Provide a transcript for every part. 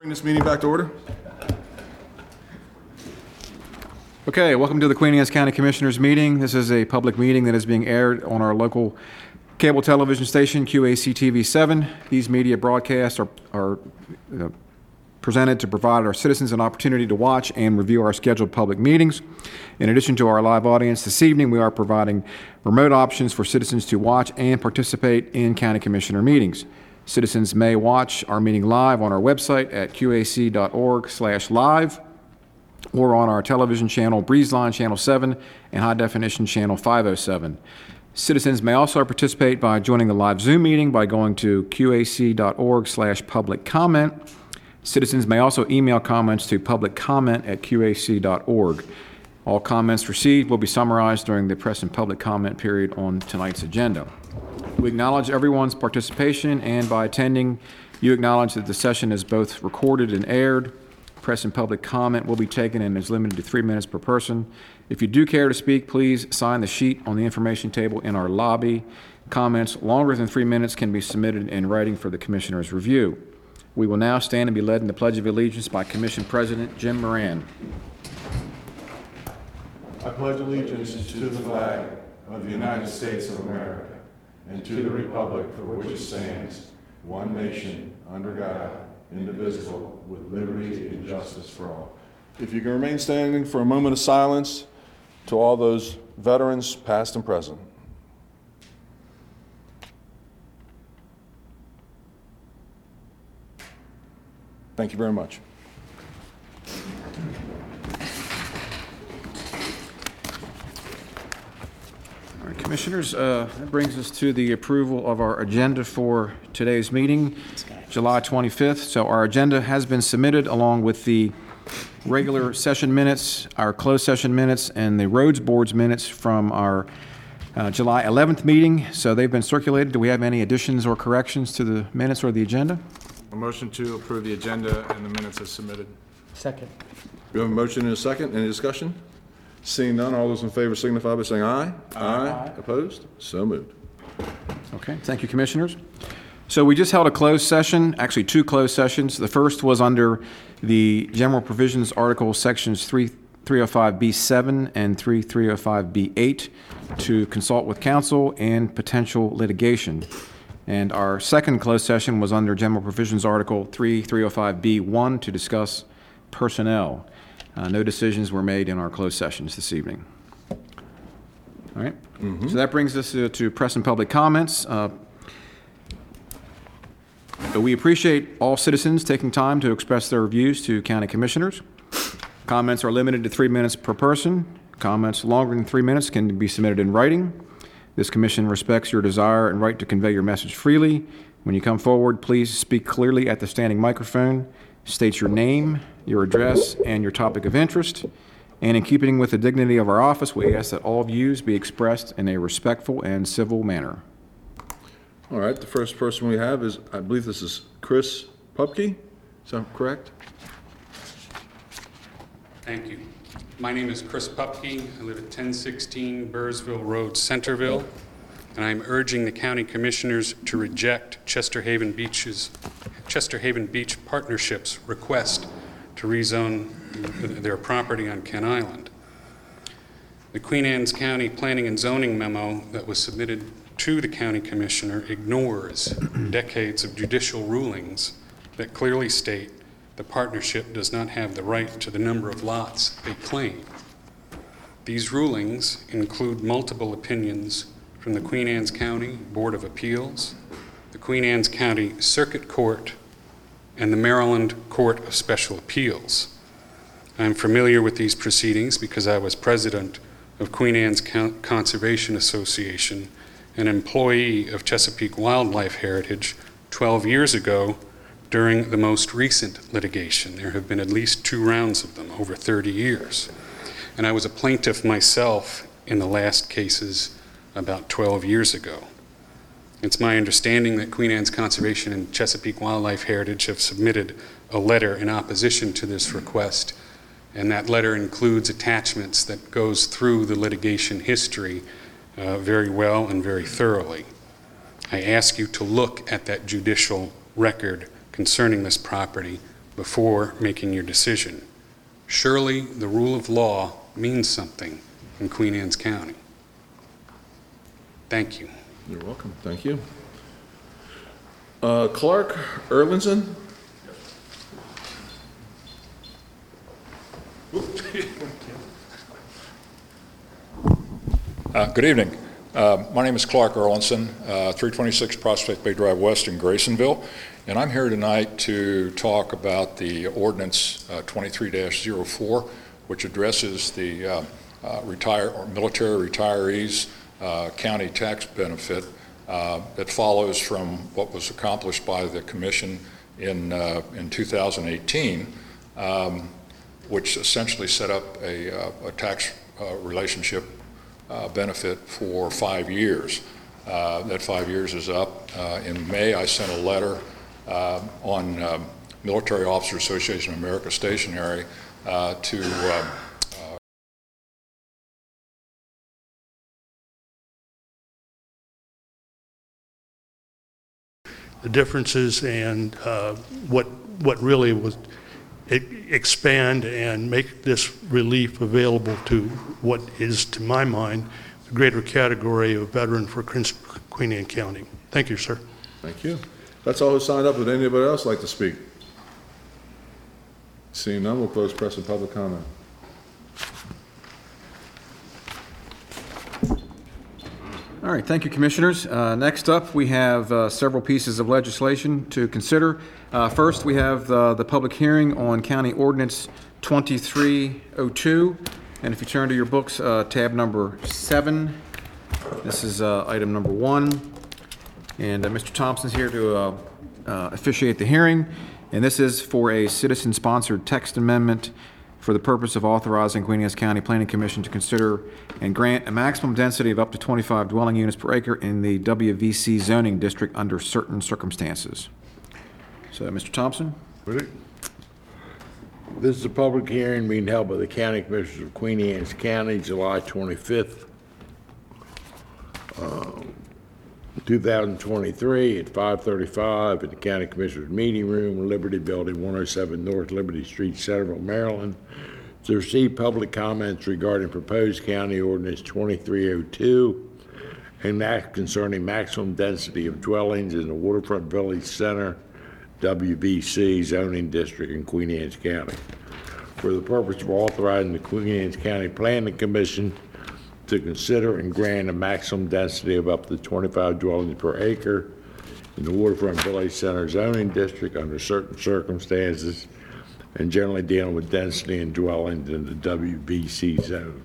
Bring this meeting back to order. Okay, welcome to the Queen Anne's County Commissioners meeting. This is a public meeting that is being aired on our local cable television station, QAC TV 7. These media broadcasts are, are uh, presented to provide our citizens an opportunity to watch and review our scheduled public meetings. In addition to our live audience this evening, we are providing remote options for citizens to watch and participate in county commissioner meetings. Citizens may watch our meeting live on our website at qac.org/live or on our television channel Breezeline Channel 7 and High Definition Channel 507. Citizens may also participate by joining the live Zoom meeting by going to qac.org/public comment. Citizens may also email comments to publiccomment@qac.org. All comments received will be summarized during the press and public comment period on tonight's agenda. We acknowledge everyone's participation, and by attending, you acknowledge that the session is both recorded and aired. Press and public comment will be taken and is limited to three minutes per person. If you do care to speak, please sign the sheet on the information table in our lobby. Comments longer than three minutes can be submitted in writing for the Commissioner's review. We will now stand and be led in the Pledge of Allegiance by Commission President Jim Moran. I pledge allegiance to the flag of the United States of America and to the republic for which it stands, one nation, under God, indivisible, with liberty and justice for all. If you can remain standing for a moment of silence to all those veterans, past and present. Thank you very much. Right, Commissioners, uh, that brings us to the approval of our agenda for today's meeting, July 25th. So our agenda has been submitted along with the regular session minutes, our closed session minutes, and the roads board's minutes from our uh, July 11th meeting. So they've been circulated. Do we have any additions or corrections to the minutes or the agenda? A motion to approve the agenda and the minutes as submitted. Second. We have a motion and a second. Any discussion? Seeing none, all those in favor signify by saying aye. Aye. Opposed? So moved. Okay, thank you, Commissioners. So we just held a closed session, actually two closed sessions. The first was under the General Provisions Article Sections 3 305B7 and 3305B8 to consult with counsel and potential litigation. And our second closed session was under General Provisions Article 3 305B1 to discuss personnel. Uh, No decisions were made in our closed sessions this evening. All right? So that brings us uh, to press and public comments. Uh, We appreciate all citizens taking time to express their views to county commissioners. Comments are limited to three minutes per person. Comments longer than three minutes can be submitted in writing. This commission respects your desire and right to convey your message freely. When you come forward, please speak clearly at the standing microphone, state your name, your address, and your topic of interest. And in keeping with the dignity of our office, we ask that all views be expressed in a respectful and civil manner. All right, the first person we have is, I believe this is Chris Pupke. Is that correct? Thank you. My name is Chris Pupke. I live at 1016 Burrsville Road, Centreville, and I'm urging the county commissioners to reject Chester Haven Beach's, Chester Haven Beach Partnership's request to rezone their property on Kent Island. The Queen Anne's County Planning and Zoning memo that was submitted to the county commissioner ignores decades of judicial rulings that clearly state the partnership does not have the right to the number of lots they claim. These rulings include multiple opinions from the Queen Anne's County Board of Appeals, the Queen Anne's County Circuit Court, and the Maryland Court of Special Appeals. I'm familiar with these proceedings because I was president of Queen Anne's Conservation Association, an employee of Chesapeake Wildlife Heritage 12 years ago during the most recent litigation. There have been at least two rounds of them over 30 years. And I was a plaintiff myself in the last cases about 12 years ago. It's my understanding that Queen Anne's Conservation and Chesapeake Wildlife Heritage have submitted a letter in opposition to this request, and that letter includes attachments that goes through the litigation history uh, very well and very thoroughly. I ask you to look at that judicial record concerning this property before making your decision. Surely, the rule of law means something in Queen Anne's County. Thank you. You're welcome. Thank you. Uh, Clark Erlinson? Uh, Good evening. Uh, My name is Clark Erlinson, uh, 326 Prospect Bay Drive West in Graysonville, and I'm here tonight to talk about the ordinance uh, 23-04, which addresses the uh, uh, retire, or military retirees uh, county tax benefit uh, that follows from what was accomplished by the commission in uh, in 2018, um, which essentially set up a uh, a tax uh, relationship benefit for five years. That five years is up. In May, I sent a letter on um, Military Officer Association of America stationery to the differences and uh, what, what really was, expand and make this relief available to what is, to my mind, the greater category of veteran for Queen Anne County. Thank you, sir. Thank you. That's all who signed up. Would anybody else like to speak? Seeing none, we'll close press and public comment. All right, thank you, Commissioners. Uh, Next up, we have uh, several pieces of legislation to consider. Uh, First, we have uh, the public hearing on County Ordinance 2302. And if you turn to your books, uh, tab number seven, this is uh, item number one. And uh, Mr. Thompson's here to uh, uh, officiate the hearing. And this is for a citizen-sponsored text amendment for the purpose of authorizing Queen Anne's County Planning Commission to consider and grant a maximum density of up to 25 dwelling units per acre in the WVC zoning district under certain circumstances. So, Mr. Thompson? This is a public hearing being held by the County Commissioners of Queen Anne's County, July 25th, um, 2023, at 5:35 at the County Commissioners Meeting Room, Liberty Building, 107 North Liberty Street, Centreville, Maryland, to receive public comments regarding proposed county ordinance 2302, and act concerning maximum density of dwellings in the Waterfront Village Center, WVC zoning district in Queen Anne's County. For the purpose of authorizing the Queen Anne's County Planning Commission to consider and grant a maximum density of up to 25 dwellings per acre in the Waterfront Village Center zoning district under certain circumstances, and generally dealing with density and dwellings in the WVC zone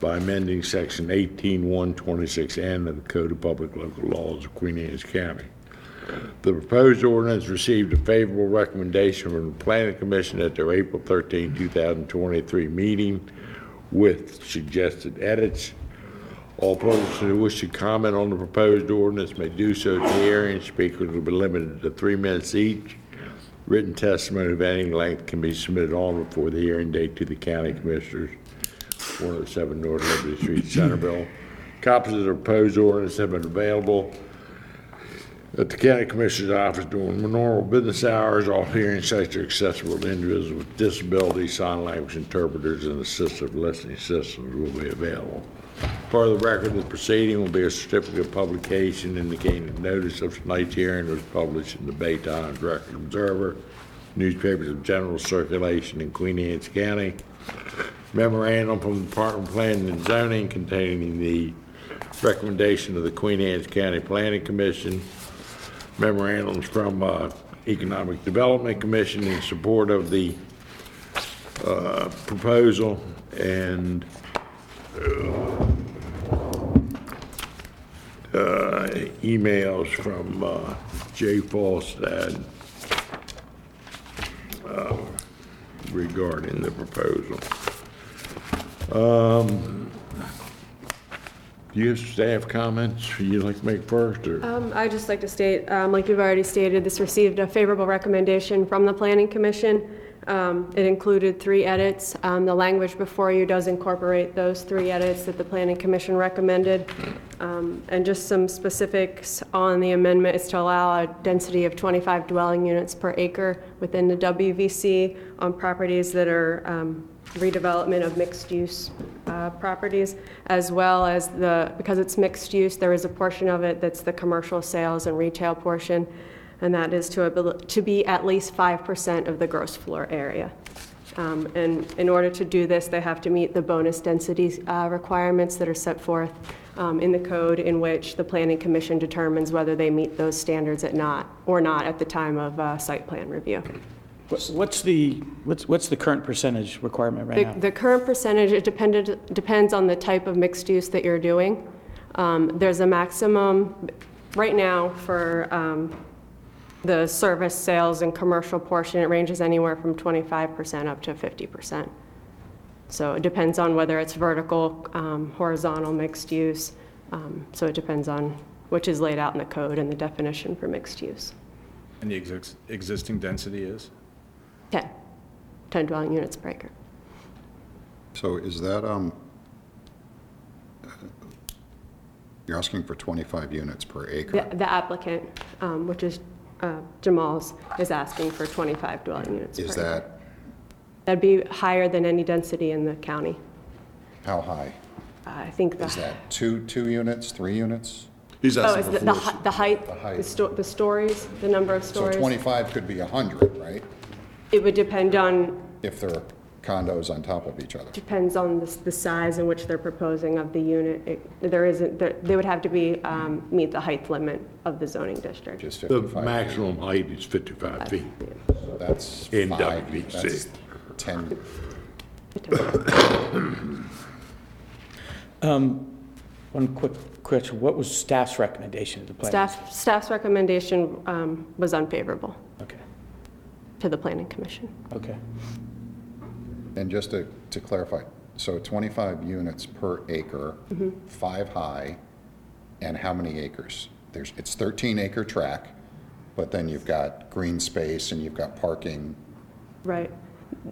by amending Section 18126N of the Code of Public Local Laws of Queen Anne's County. The proposed ordinance received a favorable recommendation from the Planning Commission at their April 13, 2023 meeting with suggested edits. All persons who wish to comment on the proposed ordinance may do so at the hearing. Speakers will be limited to three minutes each. Written testimony of any length can be submitted on before the hearing date to the County Commissioners, 107 North Liberty Street, Centreville. Copies of the proposed ordinance have been available at the county commissioner's office during normal business hours. All hearing sites are accessible to individuals with disabilities. Sign language interpreters and assistive listening systems will be available. Part of the record of the proceeding will be a certificate of publication indicating notice of tonight's hearing was published in the Bay Times Record Observer, newspapers of general circulation in Queen Anne's County. Memorandum from the Department of Planning and Zoning containing the recommendation of the Queen Anne's County Planning Commission memorandums from uh, Economic Development Commission in support of the uh, proposal, and uh, uh, emails from uh, Jay Falstad uh, regarding the proposal. Um, Do you have staff comments you'd like to make first, or? Um, I'd just like to state, um, like you've already stated, this received a favorable recommendation from the Planning Commission. Um, It included three edits. Um, The language before you does incorporate those three edits that the Planning Commission recommended. Um, And just some specifics on the amendment is to allow a density of 25 dwelling units per acre within the WVC on properties that are um, redevelopment of mixed-use uh, properties, as well as the, because it's mixed use, there is a portion of it that's the commercial sales and retail portion, and that is to, abil- to be at least 5% of the gross floor area. Um, And in order to do this, they have to meet the bonus density uh, requirements that are set forth um, in the code in which the Planning Commission determines whether they meet those standards at not, or not at the time of uh, site plan review. What's- What's the, what's, what's the current percentage requirement right The, now? the current percentage, it depended, depends on the type of mixed use that you're doing. Um, There's a maximum, right now, for um, the service, sales, and commercial portion, it ranges anywhere from 25% up to 50%. So it depends on whether it's vertical, um, horizontal, mixed use. Um, So it depends on which is laid out in the code and the definition for mixed use. And the exis- existing density is? 10, 10 dwelling units per acre. So is that, um, you're asking for 25 units per The acre? the applicant, um, which is uh, Jamal's, is asking for 25 dwelling units per Is acre. that, That'd be higher than any density in the county. how high? I think the... Is that two, two units, three units? He's Oh, asking is for the- the four. hi- the height, The height. the sto- the stories, the number of So stories? 25 could be 100, right? It would depend on, If there are condos on top of each other. depends on the s- the size in which they're proposing of the unit. It- There isn't, there- they would have to be, um, meet the height limit of the zoning district. Just The 55 feet. maximum height is 55 feet. That's In five, WVC. that's 10, One quick question, what was staff's recommendation to the planning? Staff, staff's recommendation um, was unfavorable Okay, to the planning commission. okay. and just to, to clarify, so 25 units per acre, Mm-hmm. five high, and how many acres? There's, it's 13 acre track, but then you've got green space and you've got parking. Right.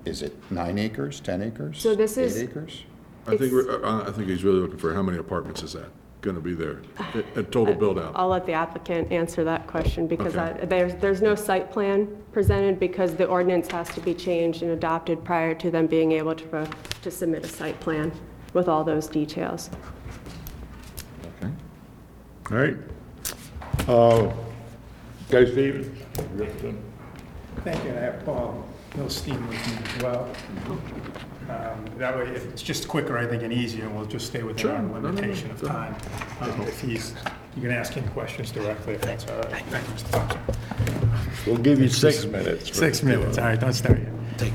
Is it nine acres, 10 acres? So this is- Eight acres? I think, we're- uh, I think he's really looking for how many apartments is that going to be there? A a total build-out? I'll let the applicant answer that question because Okay. I- there's, there's no site plan presented because the ordinance has to be changed and adopted prior to them being able to, to submit a site plan with all those details. Okay. All right. Uh, Joe Stevens. Thank you, and I have Paul Milstein with me as well. Um, That way, if it's just quicker, I think, and easier, we'll just stay within our no, no, limitation of time. Um, If he's, you can ask him questions directly, if that's all right. Thank you, Mr. Thompson. We'll give you six minutes. Six minutes, all right, don't start yet.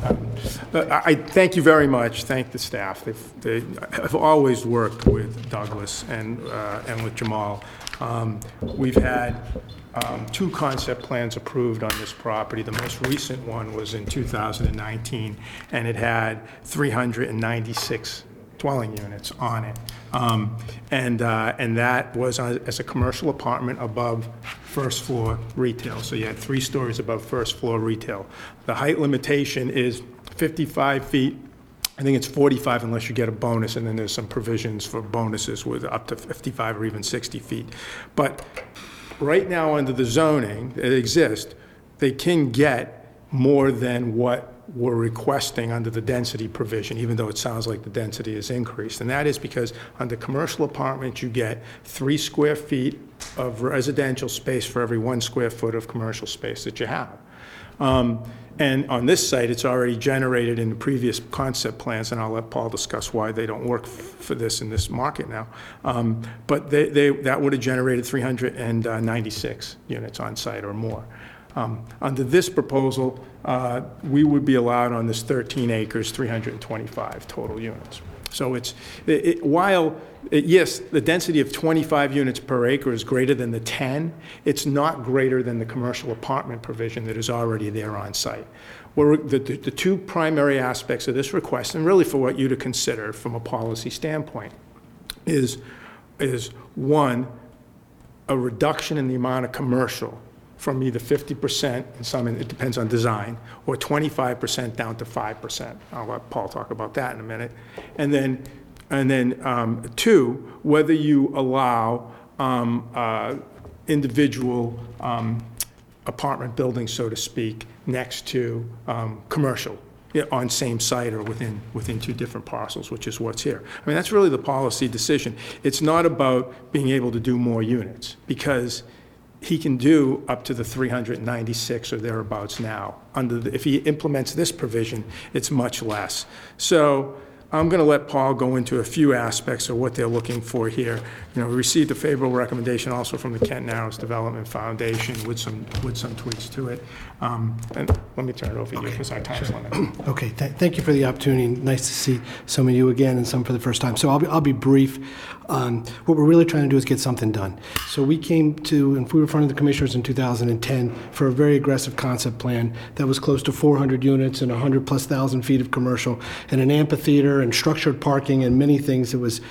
Um, but I I thank you very much, thank the staff. They've, they, I've always worked with Douglas and, uh, and with Jamal. Um, We've had um, two concept plans approved on this property. The most recent one was in 2019, and it had 396 dwelling units on it. Um, And, uh, and that was as a commercial apartment above first floor retail. So you had three stories above first floor retail. The height limitation is 55 feet. I think it's 45 unless you get a bonus, and then there's some provisions for bonuses with up to 55 or even 60 feet. But right now, under the zoning that exists, they can get more than what we're requesting under the density provision, even though it sounds like the density is increased. And that is because under commercial apartments, you get three square feet of residential space for every one square foot of commercial space that you have. Um, And on this site, it's already generated in the previous concept plans, and I'll let Paul discuss why they don't work f- for this in this market now. Um, But they, they, that would have generated 396 units on site or more. Um, Under this proposal, uh, we would be allowed on this 13 acres, 325 total units. So it's, it- it- while, it- yes, the density of 25 units per acre is greater than the 10, it's not greater than the commercial apartment provision that is already there on site. We're- The the- the two primary aspects of this request, and really for what you to consider from a policy standpoint, is, is one, a reduction in the amount of commercial from either 50%, and some, it depends on design, or 25% down to 5%. I'll let Paul talk about that in a minute. And then, and then, um, two, whether you allow um, uh, individual um, apartment buildings, so to speak, next to um, commercial, on same site or within, within two different parcels, which is what's here. I mean, that's really the policy decision. It's not about being able to do more units, because he can do up to the 396 or thereabouts now. Under, the- if he implements this provision, it's much less. So I'm going to let Paul go into a few aspects of what they're looking for here. You know, we received a favorable recommendation also from the Kent Narrows Development Foundation with some, with some tweaks to it. Um, And let me turn it over to you, because our time's limited. Okay, th- thank you for the opportunity. Nice to see some of you again and some for the first time. So I'll be, I'll be brief. Um, What we're really trying to do is get something done. So we came to, and we were in front of the commissioners in 2010 for a very aggressive concept plan that was close to 400 units and 100-plus thousand feet of commercial, and an amphitheater and structured parking and many things. It was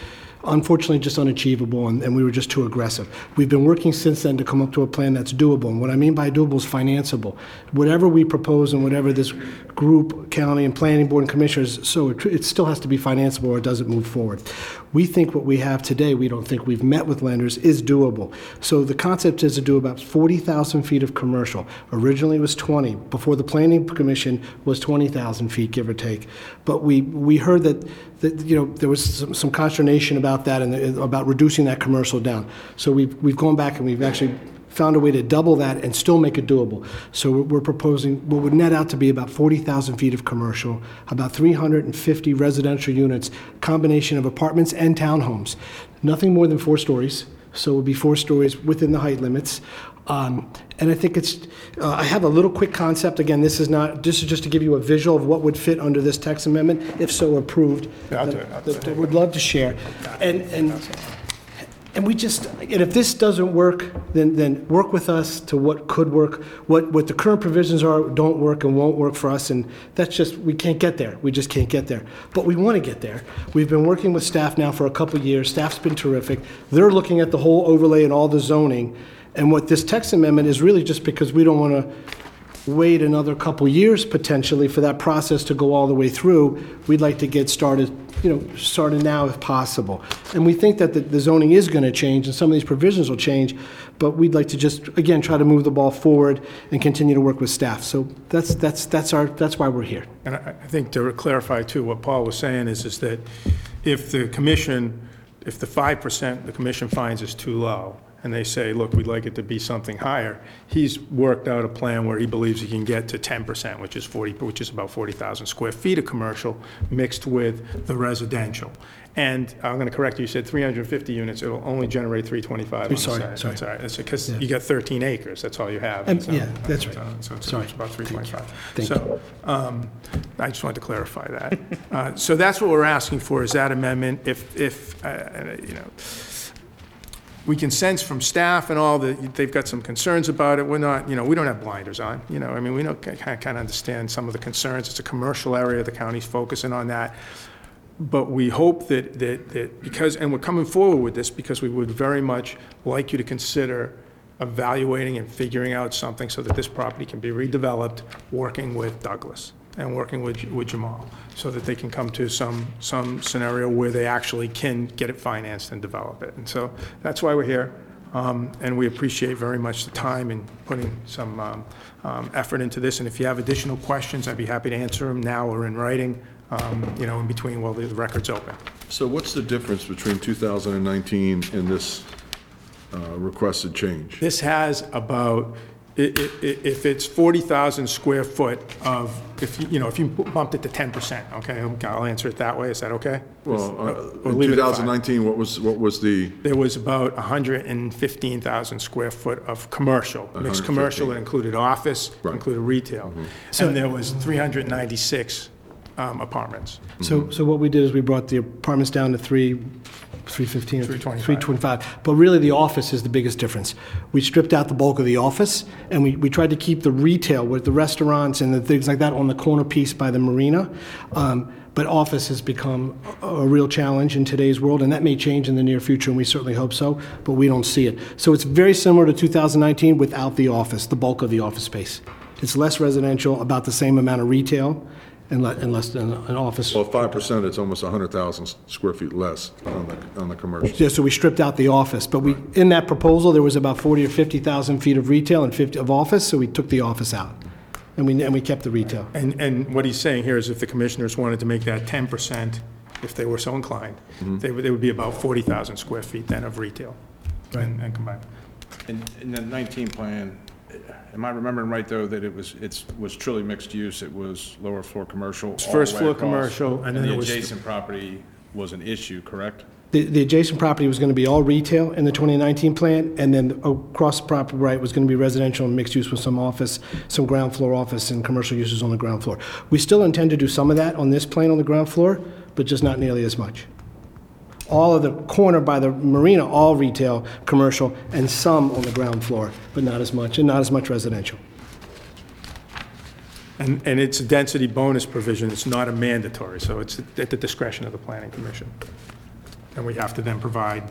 unfortunately just unachievable, and, and we were just too aggressive. We've been working since then to come up to a plan that's doable, and what I mean by doable is financeable. Whatever we propose and whatever this group, county, and planning board and commissioners, so it, it still has to be financeable or it doesn't move forward. We think what we have today, we don't think we've met with lenders, is doable. So the concept is to do about 40,000 feet of commercial. Originally it was 20. Before the planning commission was 20,000 feet, give or take. But we, we heard that, that, you know, there was some, some consternation about that and about reducing that commercial down. So we've, we've gone back and we've actually found a way to double that and still make it doable. So we're- proposing, what would net out to be about 40,000 feet of commercial, about 350 residential units, combination of apartments and townhomes. Nothing more than four stories, so it would be four stories within the height limits. Um, And I think it's, uh, I have a little quick concept, again, this is not, this is just to give you a visual of what would fit under this text amendment, if so approved. Yeah, I'll do it. I'll do that- that Would love to share. And, and and we just, and if this doesn't work, then, then work with us to what could work. What, what the current provisions are don't work and won't work for us, and that's just, we can't get there. We just can't get there. But we want to get there. We've been working with staff now for a couple years. Staff's been terrific. They're looking at the whole overlay and all the zoning. And what this text amendment is really just because we don't want to wait another couple years potentially for that process to go all the way through. We'd like to get started, you know, started now if possible. And we think that the- the zoning is going to change and some of these provisions will change, but we'd like to just, again, try to move the ball forward and continue to work with staff. So that's, that's, that's our, that's why we're here. And I I think to clarify too, what Paul was saying is, is that if the commission, if the 5% the commission finds is too low, and they say, look, we'd like it to be something higher, he's worked out a plan where he believes he can get to 10%, which is 40, which is about 40,000 square feet of commercial mixed with the residential. And I'm going to correct you, you said 350 units, it'll only generate 325 on the sorry, side. sorry. That's all right, that's because you got 13 acres, that's all you have. Um, So- yeah, that's right. So it's Sorry. about 325. Thank So, um, I just wanted to clarify that. Uh, So that's what we're asking for, is that amendment, if, if, uh, uh, you know, we can sense from staff and all that they've got some concerns about it. We're not, you know, we don't have blinders on, you know, I mean, we of, kind of understand some of the concerns. It's a commercial area, the county's focusing on that. But we hope that, that, that, because, and we're coming forward with this because we would very much like you to consider evaluating and figuring out something so that this property can be redeveloped, working with Douglas and working with, with Jamal, so that they can come to some, some scenario where they actually can get it financed and develop it. And so that's why we're here. Um, And we appreciate very much the time and putting some um, um, effort into this. And if you have additional questions, I'd be happy to answer them now or in writing, um, you know, in between while the record's open. So what's the difference between 2019 and this uh, requested change? This has about, i- i- i- if it's 40,000 square foot of, if, you you know, if you bumped it to 10%, okay, I'll answer it that way, is that okay? Well, Or uh, in leave it at five. 2019, what was, what was the, There was about 115,000 square foot of commercial, mixed commercial, it included office, Right. included retail. And there was 396 um, apartments. So, so what we did is we brought the apartments down to three, 315 or 325. 325. But really, the office is the biggest difference. We stripped out the bulk of the office, and we, we tried to keep the retail with the restaurants and the things like that on the corner piece by the marina. Um, But office has become a a real challenge in today's world, and that may change in the near future, and we certainly hope so, but we don't see it. So it's very similar to 2019 without the office, the bulk of the office space. It's less residential, about the same amount of retail, and le- and less than an office. Well, five percent, it's almost a hundred thousand square feet less on the, on the commercial. Yeah, so we stripped out the office, but we, in that proposal, there was about 40 or 50,000 feet of retail and 50 of office, so we took the office out. And we, and we kept the retail. And, and what he's saying here is if the commissioners wanted to make that 10%, if they were so inclined, mm-hmm. they would, they would be about 40,000 square feet then of retail and and combined. In, in the 19 plan, am I remembering right, though, that it was, it's, was truly mixed use? It was lower floor commercial? all the first way floor across, commercial, and then it was- the adjacent property was an issue, correct? The, the adjacent property was going to be all retail in the 2019 plan, and then across the property right was going to be residential and mixed use with some office, some ground floor office and commercial uses on the ground floor. We still intend to do some of that on this plan on the ground floor, but just not nearly as much. All of the corner by the marina, all retail, commercial, and some on the ground floor, but not as much, and not as much residential. And, and it's a density bonus provision, it's not a mandatory, so it's at the discretion of the planning commission. And we have to then provide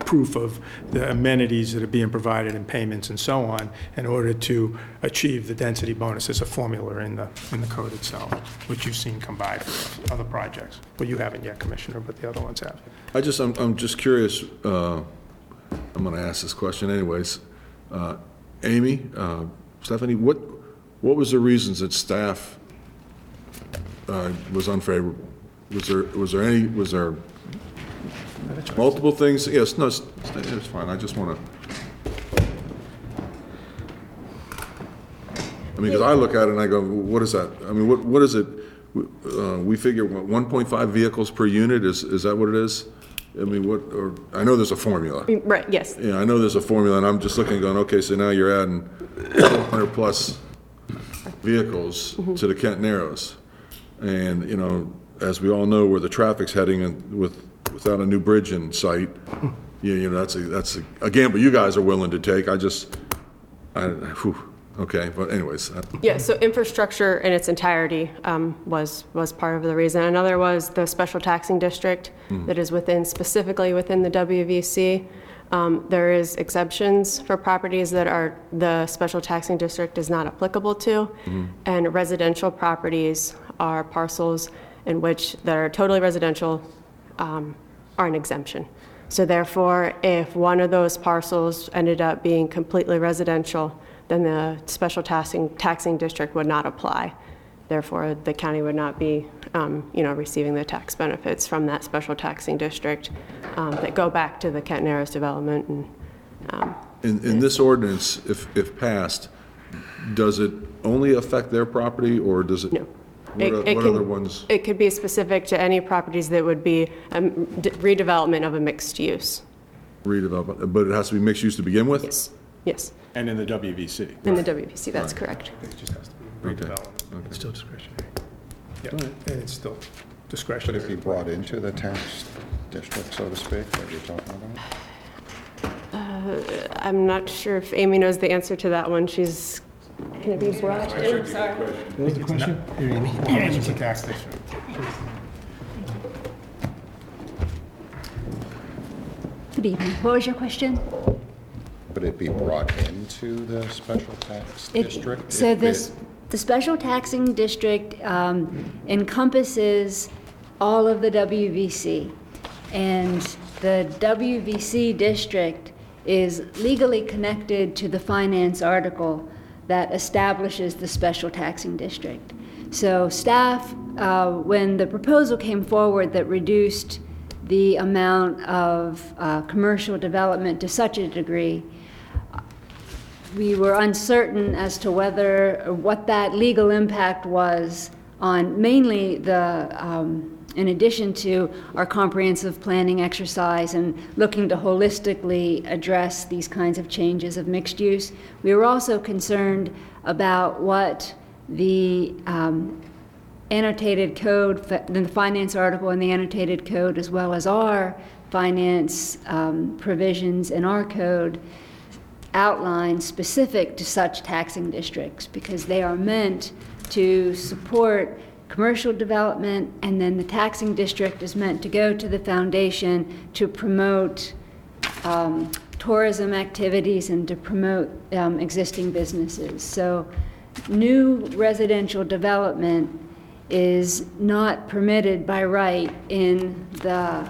proof of the amenities that are being provided and payments and so on in order to achieve the density bonus. There's a formula in the, in the code itself, which you've seen come by for other projects. Well, you haven't yet, Commissioner, but the other ones have. I just, I'm, I'm just curious, uh, I'm gonna ask this question anyways. Uh, Amy, uh, Stephanie, what, what was the reasons that staff, uh, was unfavorable? Was there, was there any, was there multiple things? Yes, no, it's, it's fine, I just wanna. I mean, because I look at it and I go, what is that? I mean, what, what is it? Uh, we figure, what, one point five vehicles per unit, is, is that what it is? I mean, what, or, I know there's a formula. Right, yes. Yeah, I know there's a formula, and I'm just looking, going, okay, so now you're adding hundred plus vehicles to the Kent Narrows. And, you know, as we all know, where the traffic's heading and with, without a new bridge in sight, you, you know, that's a, that's a, a gamble you guys are willing to take. I just, I, whew, okay, but anyways, Yeah, so infrastructure in its entirety um, was, was part of the reason. Another was the special taxing district that is within, specifically within the WVC. Um, There is exceptions for properties that are, the special taxing district is not applicable to. And residential properties are parcels in which, that are totally residential, um, are an exemption. So therefore, if one of those parcels ended up being completely residential, then the special taxing, taxing district would not apply. Therefore, the county would not be, um, you know, receiving the tax benefits from that special taxing district um, that go back to the Kent Narrows development and, um, in, in this ordinance, if, if passed, does it only affect their property, or does it? No. What It- o- it what can- other ones? It could be specific to any properties that would be um, d- redevelopment of a mixed use. redevelopment, but it has to be mixed use to begin with? Yes, yes, And in the WVC? in the WVC, that's correct. It just has to be redevelopment. It's still discretionary. Yeah, and it's still Could it discretionary. be brought into the tax district, so to speak, that you're talking about? I'm not sure if Amy knows the answer to that one. She's, can it be brought in? Sorry. What was the question? It's a tax district. Good evening. What was your question? Would it be brought into the special tax It- district? So if this, it- the special taxing district um, encompasses all of the WVC. And the WVC district is legally connected to the finance article that establishes the special taxing district. So staff, uh, when the proposal came forward that reduced the amount of uh, commercial development to such a degree, we were uncertain as to whether, what that legal impact was on mainly the, um, in addition to our comprehensive planning exercise and looking to holistically address these kinds of changes of mixed use, we were also concerned about what the um, annotated code, the finance article in the annotated code, as well as our finance um, provisions in our code, outline specific to such taxing districts, because they are meant to support commercial development, and then the taxing district is meant to go to the foundation to promote um, tourism activities and to promote um, existing businesses. So new residential development is not permitted by right in the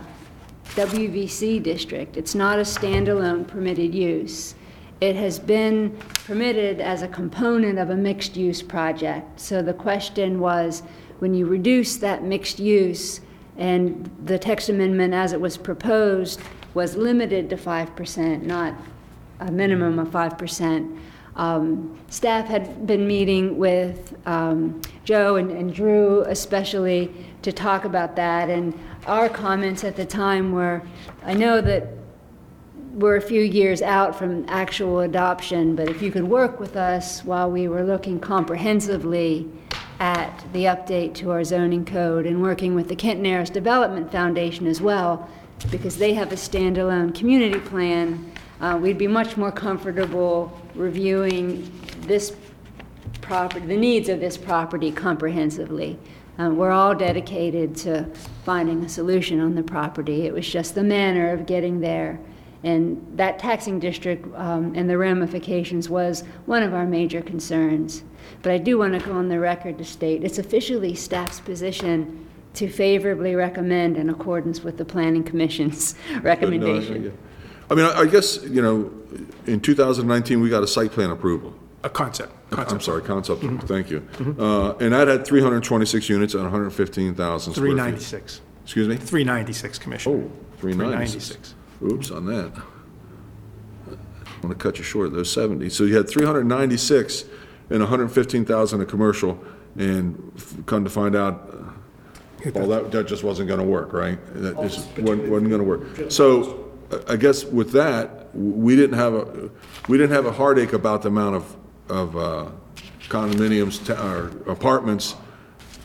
WVC district. It's not a standalone permitted use. It has been permitted as a component of a mixed-use project. So the question was, when you reduce that mixed use, and the text amendment as it was proposed was limited to 5%, not a minimum of 5%. Um, Staff had been meeting with um, Joe and and Drew especially to talk about that, and our comments at the time were, I know that we're a few years out from actual adoption, but if you could work with us while we were looking comprehensively at the update to our zoning code and working with the Kent Narrows Development Foundation as well, because they have a standalone community plan, uh, we'd be much more comfortable reviewing this property, the needs of this property comprehensively. Uh, We're all dedicated to finding a solution on the property. It was just the manner of getting there. And that taxing district um, and the ramifications was one of our major concerns. But I do want to go on the record to state, it's officially staff's position to favorably recommend in accordance with the Planning Commission's recommendation. I mean, I I guess, you know, in 2019, we got a site plan approval. A concept, I'm concept. sorry, concept, thank you. Uh, And that had 326 units and 115,000 square feet. 396. Excuse me? 396, Commissioner. Oh, 396. Oops, on that. I'm going to cut you short, those 70. So you had 396 and 115,000 in commercial, and f- come to find out, uh, well, that, that just wasn't going to work, right? That just wasn't, wasn't going to work. So I- I guess with that, w- we didn't have a, we didn't have a heartache about the amount of, of uh, condominiums, ta- or apartments,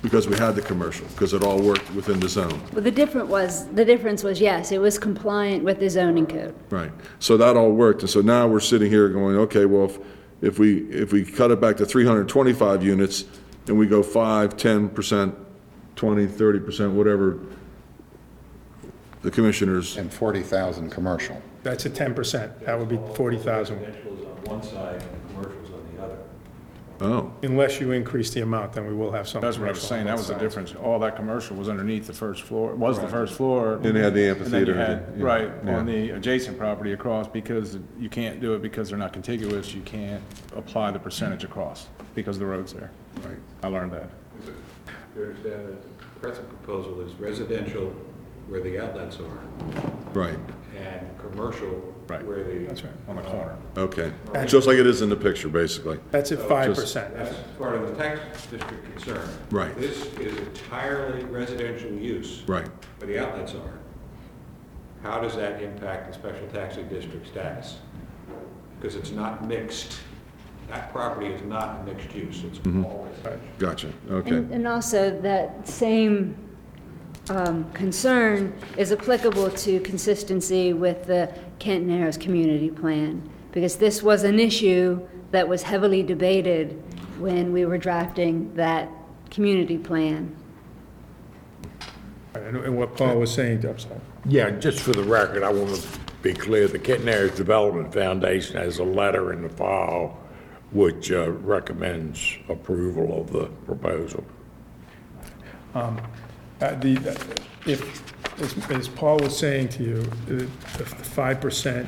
because we had the commercial, because it all worked within the zone. Well, the different was, the difference was, yes, it was compliant with the zoning code. Right, so that all worked, and so now we're sitting here going, okay, well, if, if we, if we cut it back to three hundred and twenty-five units, and we go five, ten percent, twenty, thirty percent, whatever the commissioners, And 40,000 commercial. That's a 10%. That would be 40,000. Residential is on one side and commercial's on the other. Oh, Unless you increase the amount, then we will have some. That's what I was commercial saying, that was the sides. difference. All that commercial was underneath the first floor, was the first floor. Then they had the And then you amphitheater, had- yeah, Right, yeah. on the adjacent property across, because you can't do it because they're not contiguous, you can't apply the percentage across, because the road's there. Right. I learned that. You understand that the present proposal is residential where the outlets are, right, and commercial Right. where the. That's right, on the corner. okay, just like it is in the picture, basically. That's at 5%. That's part of the tax district concern. Right. This is entirely residential use. Right. Where the outlets are. How does that impact the special taxing district status? Because it's not mixed. That property is not mixed use, it's mm-hmm. all residential. Gotcha, okay, And and also, that same um, concern is applicable to consistency with the Kent Narrows Community Plan, because this was an issue that was heavily debated when we were drafting that community plan. And and what Paul was saying, I'm sorry. Yeah, just for the record, I want to be clear, the Kent Narrows Development Foundation has a letter in the file which uh, recommends approval of the proposal. Uh, The, if, as- as Paul was saying to you, the the 5%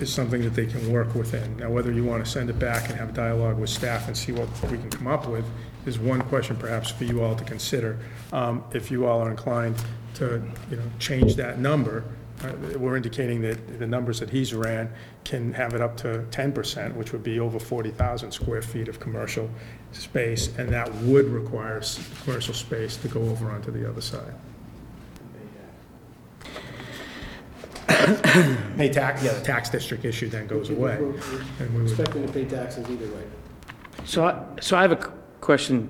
is something that they can work within. Now, whether you want to send it back and have dialogue with staff and see what we can come up with is one question perhaps for you all to consider. Um, If you all are inclined to, you know, change that number, uh, we're indicating that the numbers that he's ran can have it up to 10%, which would be over 40,000 square feet of commercial space, and that would require s- commercial space to go over onto the other side. Pay tax, yeah, the tax district issue then goes away. and we would- Expecting to pay taxes either way. So, I- so I have a q- question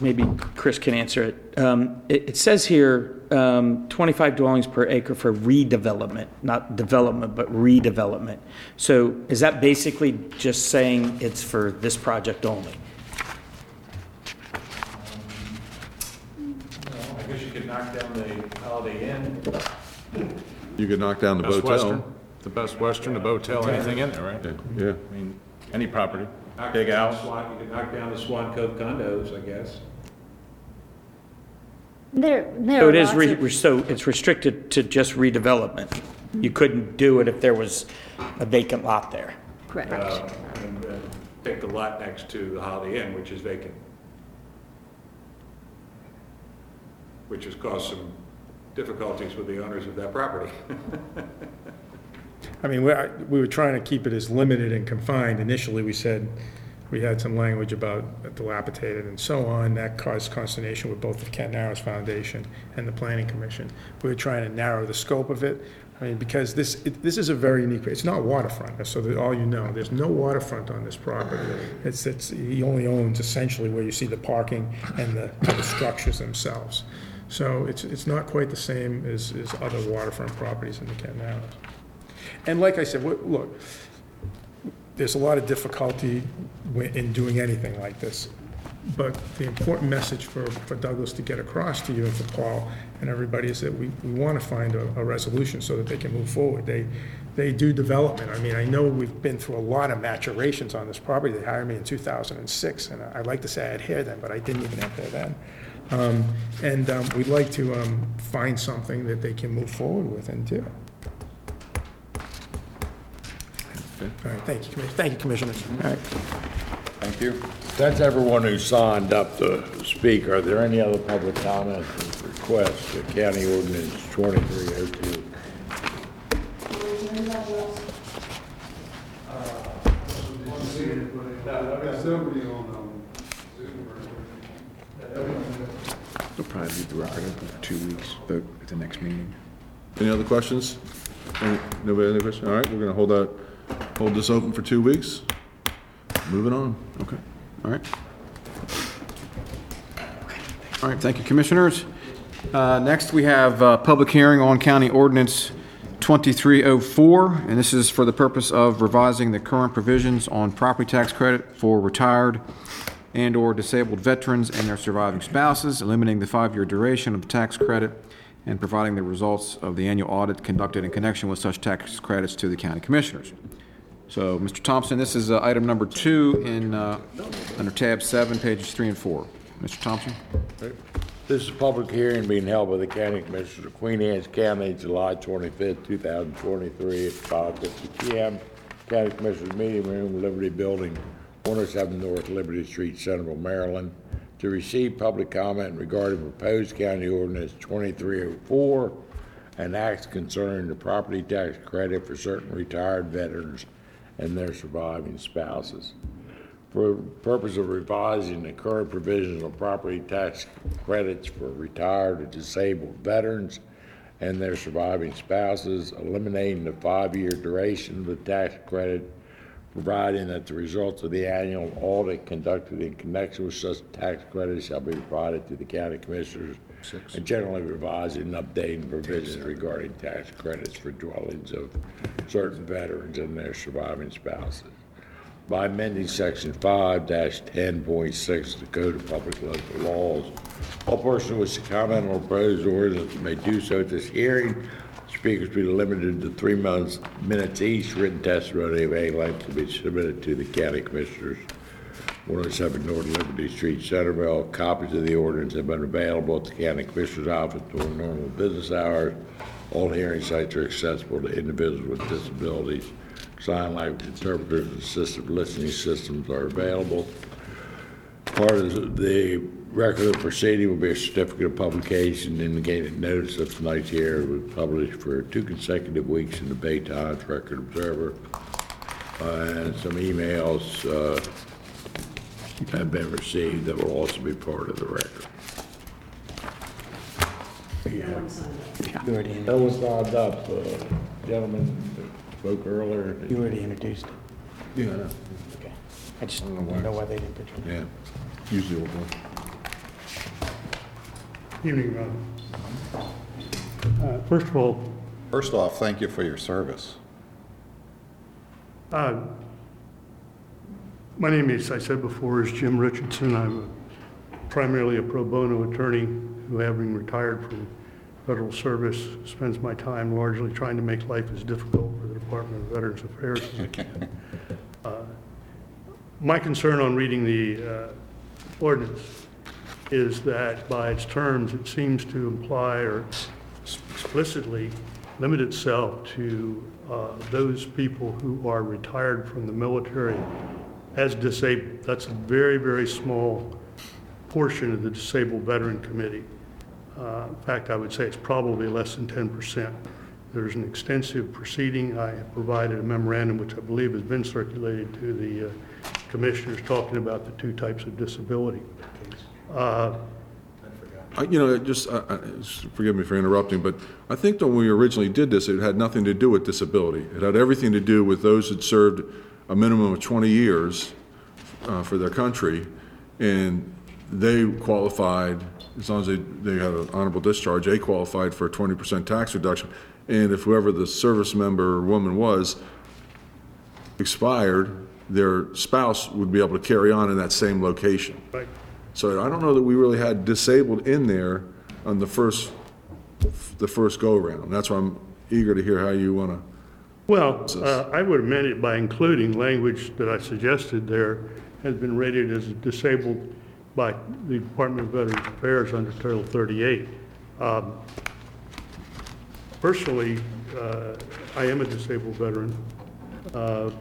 maybe Chris can answer it. Um, It it says here, um, 25 dwellings per acre for redevelopment, not development, but redevelopment. So is that basically just saying it's for this project only? I guess you could knock down the Holiday Inn. You could knock down the Best Western, Botel. the Best Western, the Botel, anything in there, right? Yeah, I mean, any property, Knock big down house. Swan- You could knock down the Swan Cove condos, I guess. There, there So are it is, lots re- of, so it's restricted to just redevelopment? You couldn't do it if there was a vacant lot there? correct. Uh, And and take the lot next to the Holiday Inn, which is vacant. Which has caused some difficulties with the owners of that property. I mean, we, I- we were trying to keep it as limited and confined. Initially, we said, we had some language about dilapidated and so on. That caused consternation with both the Kent Narrows Foundation and the Planning Commission. We were trying to narrow the scope of it. I mean, because this, it- this is a very unique, it's not waterfront, so that all you know, there's no waterfront on this property. It's, it's, he only owns essentially where you see the parking and the, the structures themselves. So it's, it's not quite the same as, as other waterfront properties in the Kent Narrows. And like I said, look, there's a lot of difficulty in doing anything like this. But the important message for, for Douglas to get across to you and for Paul and everybody is that we, we want to find a, a resolution so that they can move forward. They, they do development. I mean, I know we've been through a lot of maturations on this property. They hired me in 2006, and I- I'd like to say I had hair then, but I didn't even have hair then. Um, And um, we'd like to um, find something that they can move forward with and do. All right, thank you, Commissioner. Thank you, Commissioners. All right. Thank you. That's everyone who signed up to speak. Are there any other public comments or requests to County Ordinance 2302? It'll probably be the record open for two weeks, vote at the next meeting. Any other questions? Any- Nobody, any questions? All right, we're gonna hold that, hold this open for two weeks. Moving on. Okay, all right. All right, thank you, Commissioners. Uh, Next, we have a public hearing on County Ordinance 2304, and this is for the purpose of revising the current provisions on property tax credit for retired and/or disabled veterans and their surviving spouses, eliminating the five-year duration of the tax credit, and providing the results of the annual audit conducted in connection with such tax credits to the county commissioners. So, Mr. Thompson, this is uh, item number two in, uh, under tab seven, pages three and four. Mr. Thompson? This is a public hearing being held by the County Commissioners of Queen Anne's County, July 25th, 2023, at 5:50 PM. County Commissioners Meeting Room, Liberty Building, 107 North Liberty Street, Centreville, Maryland, to receive public comment regarding proposed county ordinance 2304 and acts concerning the property tax credit for certain retired veterans and their surviving spouses. For the purpose of revising the current provisions of property tax credits for retired or disabled veterans and their surviving spouses, eliminating the five-year duration of the tax credit, providing that the results of the annual audit conducted in connection with such tax credits shall be provided to the county commissioners, and generally revising and updating provisions regarding tax credits for dwellings of certain veterans and their surviving spouses by amending section five ten point six of the Code of Public Local Laws. All person who wishes to comment on proposed ordinance may do so at this hearing. Speakers will be limited to three minutes each. Written testimony of any length will be submitted to the county commissioners. 107 North Liberty Street, Centreville. Copies of the ordinance have been available at the county commissioner's office during normal business hours. All hearing sites are accessible to individuals with disabilities. Sign language interpreters and assistive listening systems are available. Part of the record of proceeding will be a certificate of publication indicating notice of tonight's hearing was published for two consecutive weeks in the Bay Times Record Observer. Uh, And some emails uh, have been received that will also be part of the record. You already, That was signed up, uh, gentleman that spoke earlier. you already introduced it. Yeah, Okay. I just don't know why they didn't put you your yeah, usually we'll go. Evening, Ron. Uh, First of all, First off, thank you for your service. uh, my name is, I said before, is Jim Richardson. I'm primarily a pro bono attorney who, having retired from federal service, spends my time largely trying to make life as difficult for the Department of Veterans Affairs as I can. Uh, My concern on reading the uh, ordinance is that by its terms, it seems to imply or explicitly limit itself to uh, those people who are retired from the military as disabled. That's a very, very small portion of the Disabled Veteran Committee. Uh, In fact, I would say it's probably less than 10%. There's an extensive proceeding. I have provided a memorandum, which I believe has been circulated to the uh, commissioners, talking about the two types of disability. Uh, I- You know, just, forgive me for interrupting, but I think that when we originally did this, it had nothing to do with disability. It had everything to do with those that served a minimum of 20 years uh, for their country, and they qualified, as long as they, they had an honorable discharge, they qualified for a 20% tax reduction. And if whoever the service member or woman was expired, their spouse would be able to carry on in that same location. Right. So I don't know that we really had disabled in there on the first, the first go-around. That's why I'm eager to hear how you want to, Well, uh, I would amend it by including language that I suggested there has been rated as disabled by the Department of Veterans Affairs under Title 38. Um, Personally, uh, I am a disabled veteran. Uh,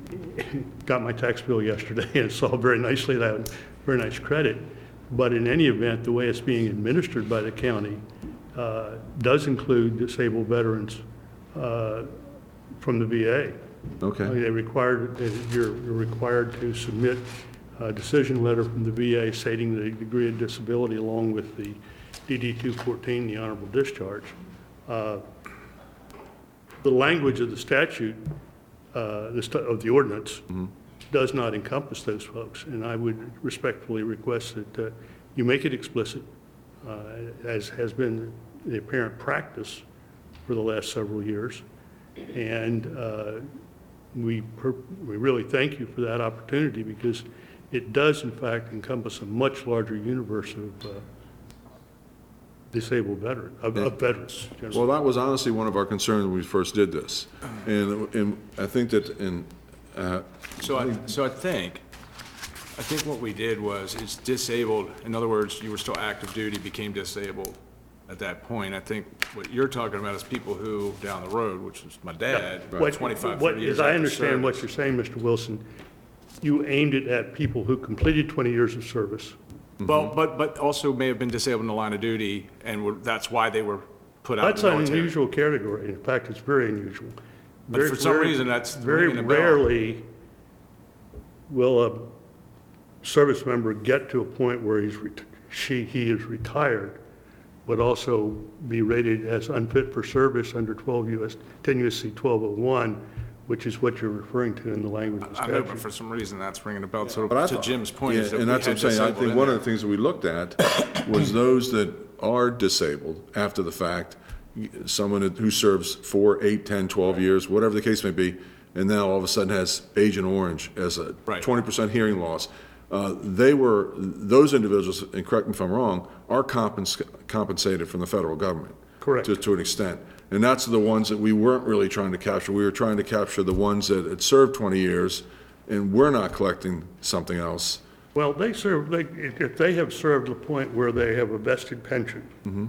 Got my tax bill yesterday and saw very nicely that, very nice credit. But in any event, the way it's being administered by the county uh, does include disabled veterans uh, from the VA. okay. They required, you're you're required to submit a decision letter from the VA stating the degree of disability along with the DD 214, the honorable discharge. Uh, The language of the statute, uh, the of the ordinance, does not encompass those folks, and I would respectfully request that uh, you make it explicit, uh, as has been the apparent practice for the last several years. And uh, we, per- we really thank you for that opportunity because it does in fact encompass a much larger universe of uh, disabled veteran, of of veterans. generally. Well, that was honestly one of our concerns when we first did this. And, and I think that in, uh, So I, so I think, I think what we did was, it's disabled, in other words, you were still active duty, became disabled at that point. I think what you're talking about is people who, down the road, which is my dad, What- 25, what- 30 years As I after understand what you're saying, Mr. Wilson, you aimed it at people who completed 20 years of service. Mm-hmm. Well, but, but also may have been disabled in the line of duty, and were, that's why they were put out in That's the an military. unusual category. In fact, it's very unusual. But Very- for some very- reason, that's Very ringing a bell. rarely will a service member get to a point where he's, ret- she, he is retired, but also be rated as unfit for service under 12 US, 10 USC 1201, which is what you're referring to in the language of the I know, but statute. for some reason, that's ringing a bell. So But I to thought- Jim's point is Yeah, that we And had that's what I'm saying, I disabled think in one there. of the things that we looked at was those that are disabled after the fact, someone who serves four, eight, 10, 12 years, whatever the case may be, and now all of a sudden has Agent Orange as a Right. 20% hearing loss. Uh, They were, those individuals, and correct me if I'm wrong, are compens- compensated from the federal government. Correct. To, to an extent. And that's the ones that we weren't really trying to capture. We were trying to capture the ones that had served 20 years, and we're not collecting something else. Well, they serve, they, if if they have served the point where they have a vested pension, Mm-hmm.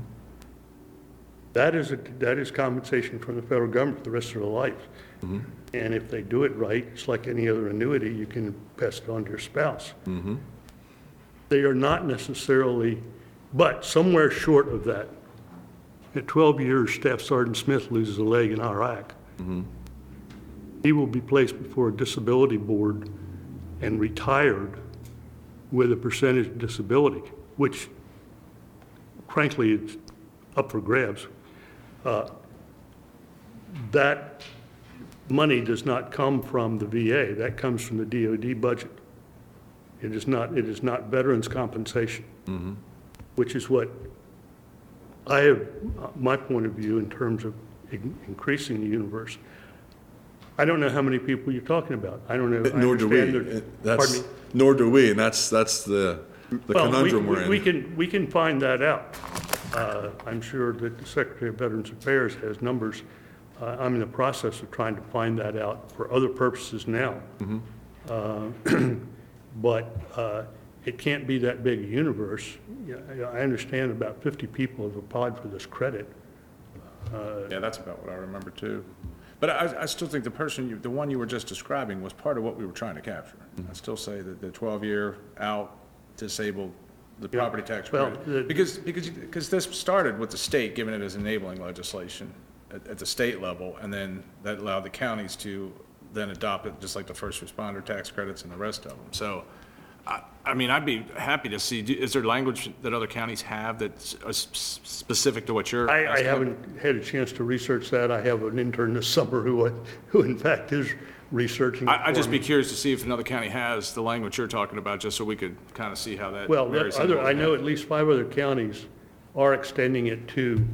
that is, a- that is compensation from the federal government for the rest of their life. Mm-hmm. And if they do it right, it's like any other annuity, you can pass it on to your spouse. Mm-hmm. They are not necessarily, but somewhere short of that. At 12 years, Staff Sergeant Smith loses a leg in Iraq. Mm-hmm. He will be placed before a disability board and retired with a percentage of disability, which frankly, it's up for grabs. Uh, That money does not come from the VA, that comes from the DOD budget. It is not, it is not veterans' compensation, which is what I have, uh, my point of view in terms of in- increasing the universe. I don't know how many people you're talking about. I don't know. I Nor do we. understand there- It- That's, Pardon me? nor do we, and that's, that's the, the Well, we- conundrum we- we're We in. can, we can find that out. Uh, I'm sure that the Secretary of Veterans Affairs has numbers. Uh, I'm in the process of trying to find that out for other purposes now. Mm-hmm. Uh, But uh, it can't be that big a universe. Yeah, I understand about 50 people have applied for this credit. Uh, yeah, that's about what I remember too. But I, I still think the person, you, the one you were just describing was part of what we were trying to capture. I still say that the twelve-year out disabled, the Yeah. property tax Well, credit. Because, because, because this started with the state giving it as enabling legislation at, at the state level, and then that allowed the counties to then adopt it, just like the first responder tax credits and the rest of them. So, I, I mean, I'd be happy to see, do- is there language that other counties have that's uh, s- s- specific to what you're? I, I asking? haven't had a chance to research that. I have an intern this summer who, who in fact is researching it I- I'd just be curious to see if another county has the language you're talking about, just so we could kind of see how that Well, varies. that other, I know at least five other counties are extending it to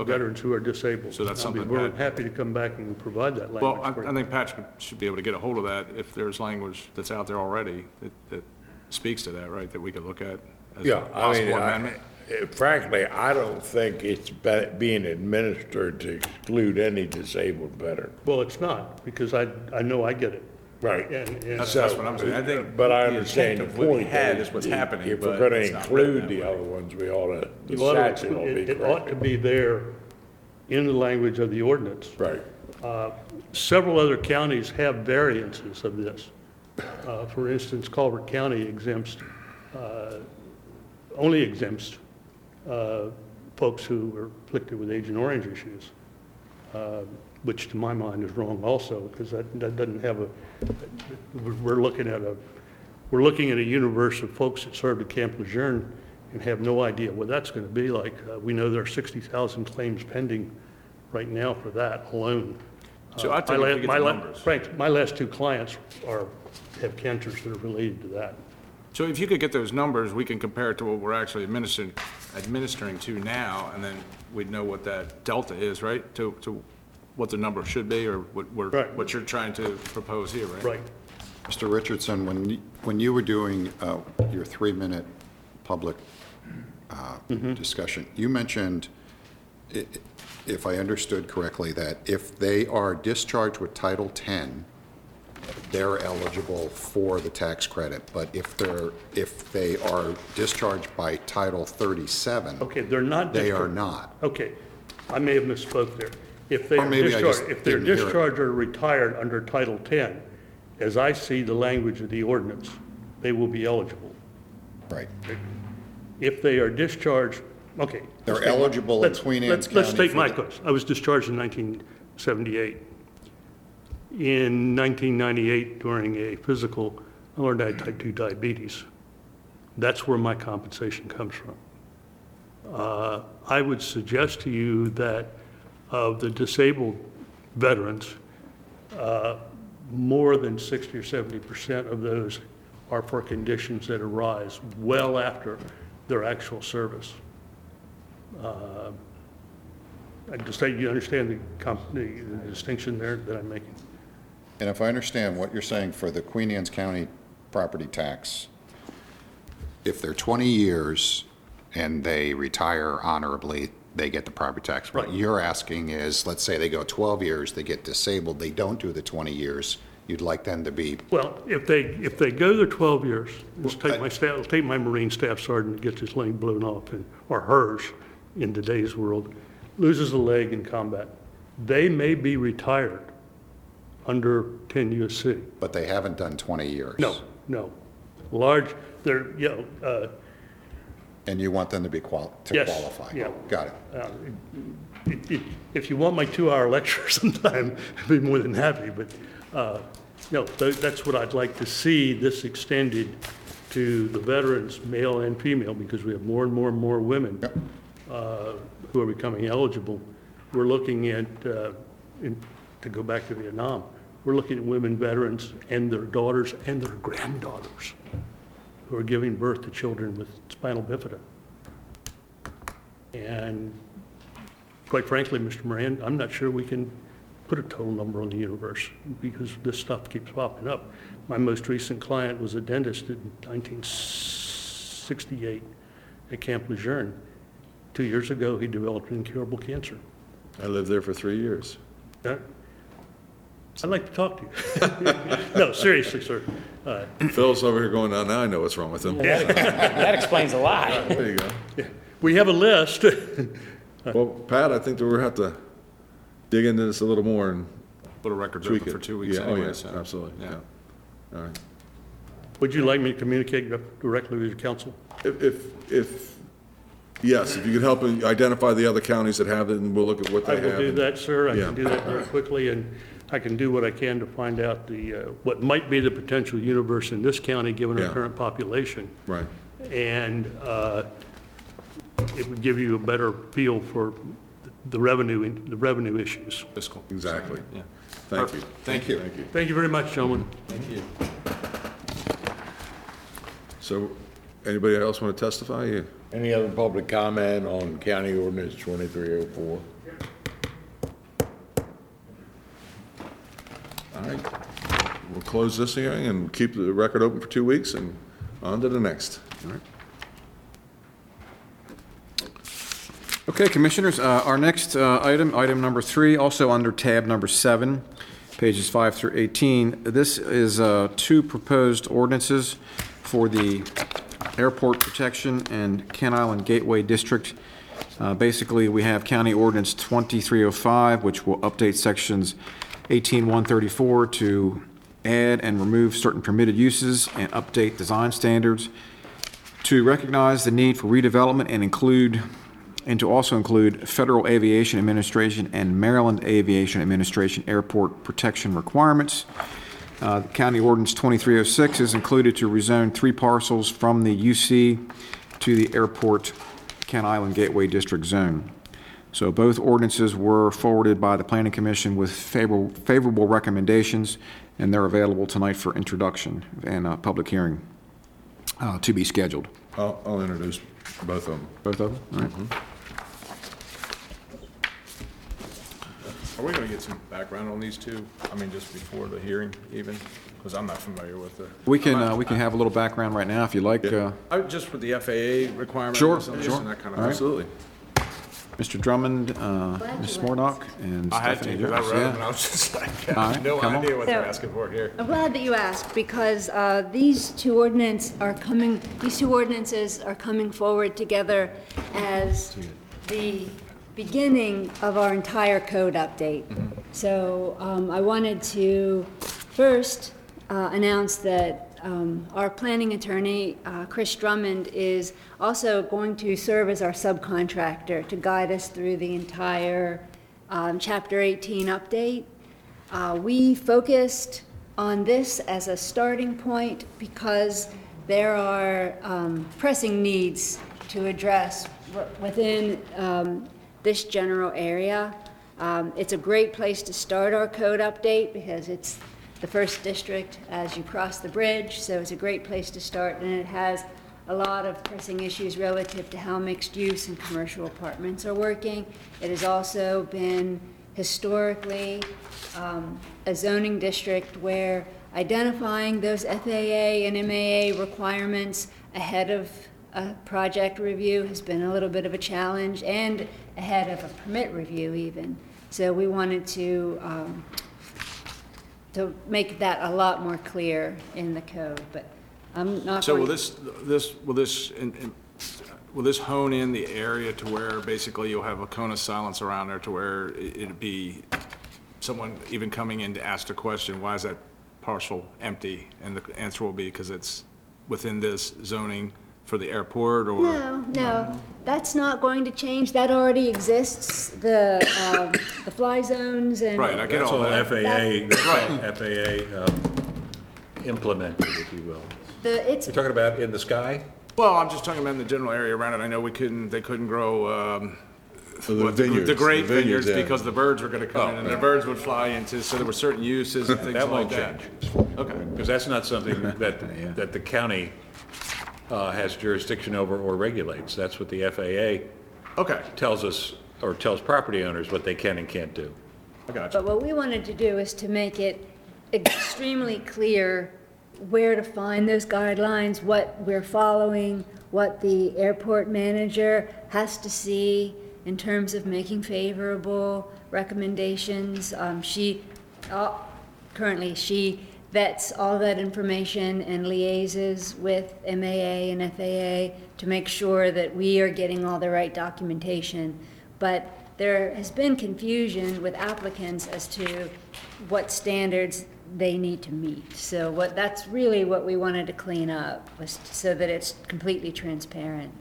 Okay. veterans who are disabled. So that's I'll be something more that- happy to come back and provide that Well, I, language for I you. think Patrick should be able to get a hold of that if there's language that's out there already that, that speaks to that, right, that we could look at as a Yeah, I mean, possible I- amendment. eh, frankly, I don't think it's be- being administered to exclude any disabled veteran. Well, it's not, because I, I know I get it. Right. And, and That's, that's what I'm saying. I think. But I the understand intent your of what we point. had though. is what's happening, If we're but gonna it's not written include that the way. other ones, we ought to, the You ought to statute ought to exclude- be It it ought to correct. be there in the language of the ordinance. Right. Several other counties have variances of this. Uh, For instance, Calvert County exempts, uh, only exempts uh, folks who are afflicted with Agent Orange issues, uh, which to my mind is wrong also, because that that doesn't have a, we're- we're looking at a, we're looking at a universe of folks that served at Camp Lejeune and have no idea what that's going to be like. Uh, We know there are 60,000 claims pending right now for that alone. So I Uh, think my if la- we get the la- numbers. Frank, my last two clients are, have cancers that are related to that. So if you could get those numbers, we can compare it to what we're actually administering, administering to now, and then we'd know what that delta is, right? To, to what the number should be, or what we're, Right. what you're trying to propose here, right? Right. Mr. Richardson, when, you- when you were doing uh, your three-minute public uh, discussion, you mentioned, i- if I understood correctly, that if they are discharged with Title X, they're eligible for the tax credit, but if they're, if they are discharged by Title 37, Okay, they're not. they are discharged. not. Okay, I may have misspoke there. If they Or are maybe I just discharged, if they're didn't hear it. discharged or retired under Title 10, as I see the language of the ordinance, they will be eligible. Right. If they are discharged, okay. They're eligible in let's- Queen Anne's let's- Let's County take for my the-. I was discharged in 1978. In 1998, during a physical, I learned I had type 2 diabetes. That's where my compensation comes from. Uh, I would suggest to you that of the disabled veterans, uh, more than 60 or 70% of those are for conditions that arise well after their actual service. Uh, I just, think you understand the the the distinction there that I'm making? And if I understand what you're saying for the Queen Anne's County property tax, if they're 20 years and they retire honorably, they get the property tax. What Right. you're asking is, let's say they go 12 years, they get disabled, they don't do the 20 years, you'd like them to be, Well, if they, if they go their 12 years, let's take my staff, let's take my Marine Staff Sergeant gets his leg blown off, and- or hers in today's world, loses a leg in combat. They may be retired under 10 USC. but they haven't done 20 years. No, no. Large, they're, you know, uh, And you want them to be qual, to Yes, qualify? yeah. Got it. uh, it- it- if you want my two-hour lecture sometime, I'd be more than happy, but, uh, no, tha- that's what I'd like to see, this extended to the veterans, male and female, because we have more and more and more women uh, who are becoming eligible. We're looking at, uh, in- to go back to Vietnam, we're looking at women veterans and their daughters and their granddaughters who are giving birth to children with spinal bifida. And quite frankly, Mr. Moran, I'm not sure we can put a total number on the universe because this stuff keeps popping up. My most recent client was a dentist in 1968 at Camp Lejeune. Two years ago, he developed incurable cancer. I lived there for three years. Yeah. I'd like to talk to you. No, seriously, sir. Uh, Phil's over here going, now I know what's wrong with him. That explains a lot. There you go. We have a list. Well, Pat, I think that we're gonna have to dig into this a little more and Little record's tweak open it. for two weeks Yeah, oh, anyway, yes, so. Absolutely, yeah. All right. Would you like me to communicate directly with the council? If, if, if, yes, if you could help identify the other counties that have it, and we'll look at what I they have. will do and- that, sir. I Yeah. can do that very quickly, and I can do what I can to find out the, uh, what might be the potential universe in this county, given our Yeah. current population. Right. And uh, it would give you a better feel for the revenue, the revenue issues. Fiscal. Exactly. Yeah. Thank you. Perfect. Thank you. Thank you. Thank you very much, gentlemen. Thank you. So, anybody else want to testify? Yeah. Any other public comment on County Ordinance 2304? All right. We'll close this hearing and keep the record open for two weeks and on to the next. All right. Okay, Commissioners, uh, our next uh, item, item number three, also under tab number seven, pages five through 18. This is uh, two proposed ordinances for the Airport Protection and Kent Island Gateway District. Uh, Basically, we have County Ordinance 2305, which will update sections 18134 to add and remove certain permitted uses and update design standards to recognize the need for redevelopment and include, and to also include Federal Aviation Administration and Maryland Aviation Administration airport protection requirements. Uh, County Ordinance 2306 is included to rezone three parcels from the UC to the Airport Kent Island Gateway District Zone. So both ordinances were forwarded by the Planning Commission with favorable favorable recommendations, and they're available tonight for introduction and a public hearing uh, to be scheduled. I'll, I'll introduce both of them. Both of them? All right. Are we gonna get some background on these two? I mean, just before the hearing even? Because I'm not familiar with the. We can, uh, we can have a little background right now if you like. uh, I, just with the FAA requirements. Sure, sure. And that kind of. right. Absolutely. Mr. Drummond, uh, Glad Ms. you Moredock, and I had to, Stephanie because I Jones. read them and I was just like, All I right, have no come on. idea what they're So- asking for here. I'm glad that you asked, because uh, these two ordinance are coming, these two ordinances are coming forward together as the beginning of our entire code update. So um, I wanted to first uh, announce that um, our planning attorney, uh, Chris Drummond, is also going to serve as our subcontractor to guide us through the entire um, Chapter 18 update. Uh, We focused on this as a starting point because there are um, pressing needs to address w- within um, this general area. Um, It's a great place to start our code update because it's the first district as you cross the bridge, so it's a great place to start, and it has a lot of pressing issues relative to how mixed use and commercial apartments are working. It has also been historically um, a zoning district where identifying those FAA and MAA requirements ahead of a project review has been a little bit of a challenge, and ahead of a permit review even. So we wanted to, um, to make that a lot more clear in the code, but I'm not So going. will this, this, will this, in- in- will this hone in the area to where basically you'll have a cone of silence around there to where it- it'd be someone even coming in to ask the question, why is that parcel empty? And the answer will be because it's within this zoning for the airport or? No, no, that's not going to change. That already exists, the, um, the fly zones and. Right, I get That's all all that. FAA, that's all FAA um, implemented, if you will. The, it's, You're talking about in the sky? Well, I'm just talking about in the general area around it. I know we couldn't, they couldn't grow, um, the what, the vineyards. the grape vineyards, vineyards yeah. because the birds were gonna come in and the birds would fly into, so there were certain uses and things That like won't that. change. Okay. Because that's not something that, that the county uh, has jurisdiction over or regulates. That's what the FAA Okay. tells us or tells property owners what they can and can't do. I got you. But what we wanted to do is to make it extremely clear where to find those guidelines, what we're following, what the airport manager has to see in terms of making favorable recommendations. Um, She, uh, currently, she vets all that information and liaises with MAA and FAA to make sure that we are getting all the right documentation. But there has been confusion with applicants as to what standards they need to meet. So what, that's really what we wanted to clean up, was so that it's completely transparent.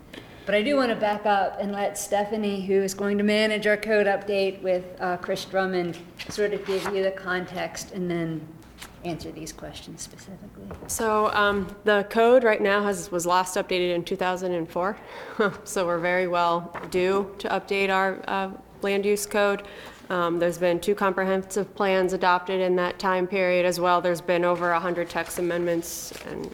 But I do want to back up and let Stephanie, who is going to manage our code update with uh, Chris Drummond, sort of give you the context and then answer these questions specifically. So um, the code right now has, was last updated in 2004. So we're very well due to update our uh, land use code. Um, There's been two comprehensive plans adopted in that time period as well. There's been over 100 text amendments, and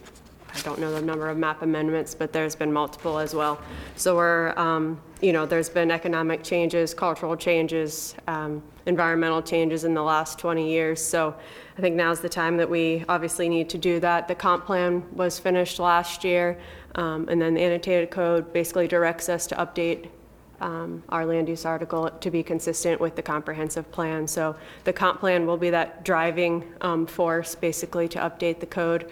I don't know the number of map amendments, but there's been multiple as well. So we're, um, you know, there's been economic changes, cultural changes, um, environmental changes in the last 20 years. So I think now's the time that we obviously need to do that. The comp plan was finished last year, um, and then the annotated code basically directs us to update um, our land use article to be consistent with the comprehensive plan. So the comp plan will be that driving um, force, basically, to update the code.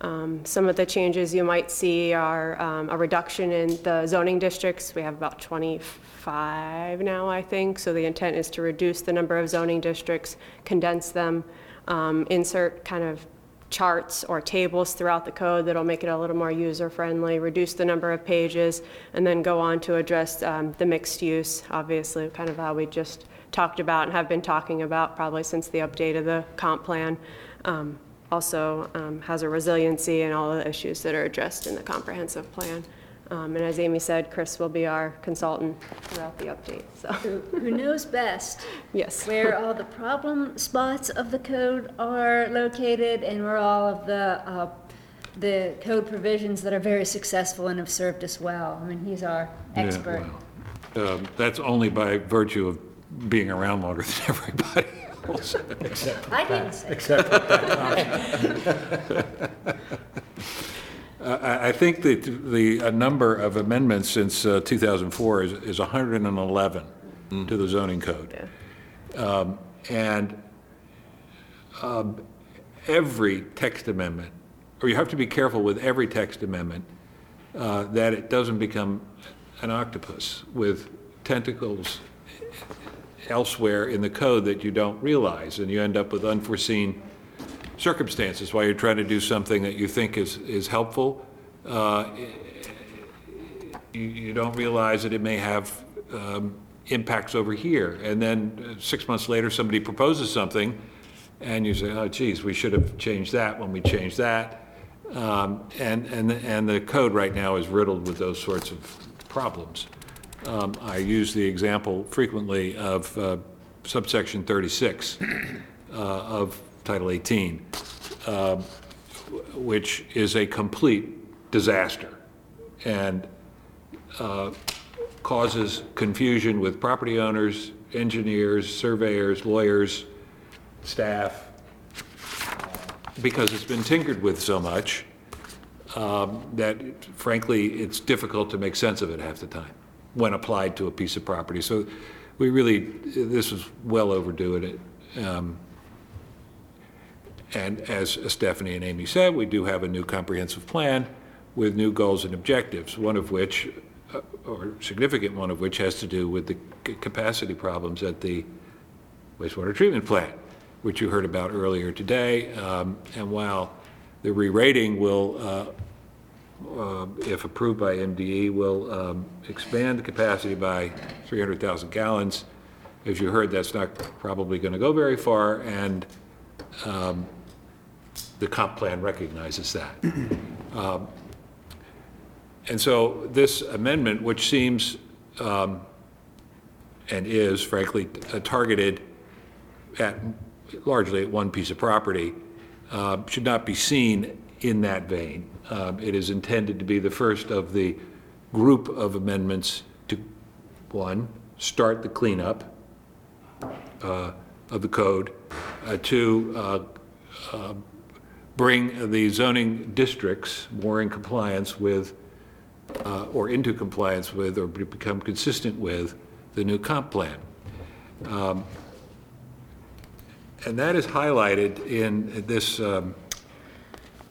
Um, Some of the changes you might see are um, a reduction in the zoning districts. We have about 25 now, I think. So the intent is to reduce the number of zoning districts, condense them, um, insert kind of charts or tables throughout the code that'll make it a little more user-friendly, reduce the number of pages, and then go on to address um, the mixed use, obviously, kind of how we just talked about and have been talking about probably since the update of the comp plan. Um, Also um, has a resiliency and all the issues that are addressed in the comprehensive plan. Um, And as Amy said, Chris will be our consultant throughout the update, so. Who knows best Yes. where all the problem spots of the code are located and where all of the, uh, the code provisions that are very successful and have served us well. I mean, he's our Yeah, expert. well, um, That's only by virtue of being around longer than everybody else. I didn't say. Except for I, I think that the uh, number of amendments since uh, 2004 is, is 111 to the zoning code. Um, And um, every text amendment, or you have to be careful with every text amendment, uh, that it doesn't become an octopus with tentacles elsewhere in the code that you don't realize, and you end up with unforeseen circumstances while you're trying to do something that you think is, is helpful. Uh, You, you don't realize that it may have um, impacts over here. And then uh, six months later, somebody proposes something, and you say, oh geez, we should have changed that when we changed that. Um, And, and, and the code right now is riddled with those sorts of problems. Um, I use the example frequently of uh, subsection 36 uh, of Title 18, um, which is a complete disaster and uh, causes confusion with property owners, engineers, surveyors, lawyers, staff, because it's been tinkered with so much um, that frankly, it's difficult to make sense of it half the time when applied to a piece of property. So we really, this was well overdue it. Um, And as Stephanie and Amy said, we do have a new comprehensive plan with new goals and objectives, one of which, uh, or significant one of which, has to do with the capacity problems at the wastewater treatment plant, which you heard about earlier today. Um, And while the re-rating will, uh, uh, if approved by MDE, will um, expand the capacity by 300,000 gallons, as you heard, that's not probably going to go very far, and um, the comp plan recognizes that. Um, And so this amendment, which seems, um, and is frankly, uh, targeted at, largely at one piece of property, uh, should not be seen in that vein. Um, It is intended to be the first of the group of amendments to, one, start the cleanup uh, of the code, uh, to uh, uh, bring the zoning districts more in compliance with, uh, or into compliance with, or be- become consistent with the new comp plan. Um, And that is highlighted in this um,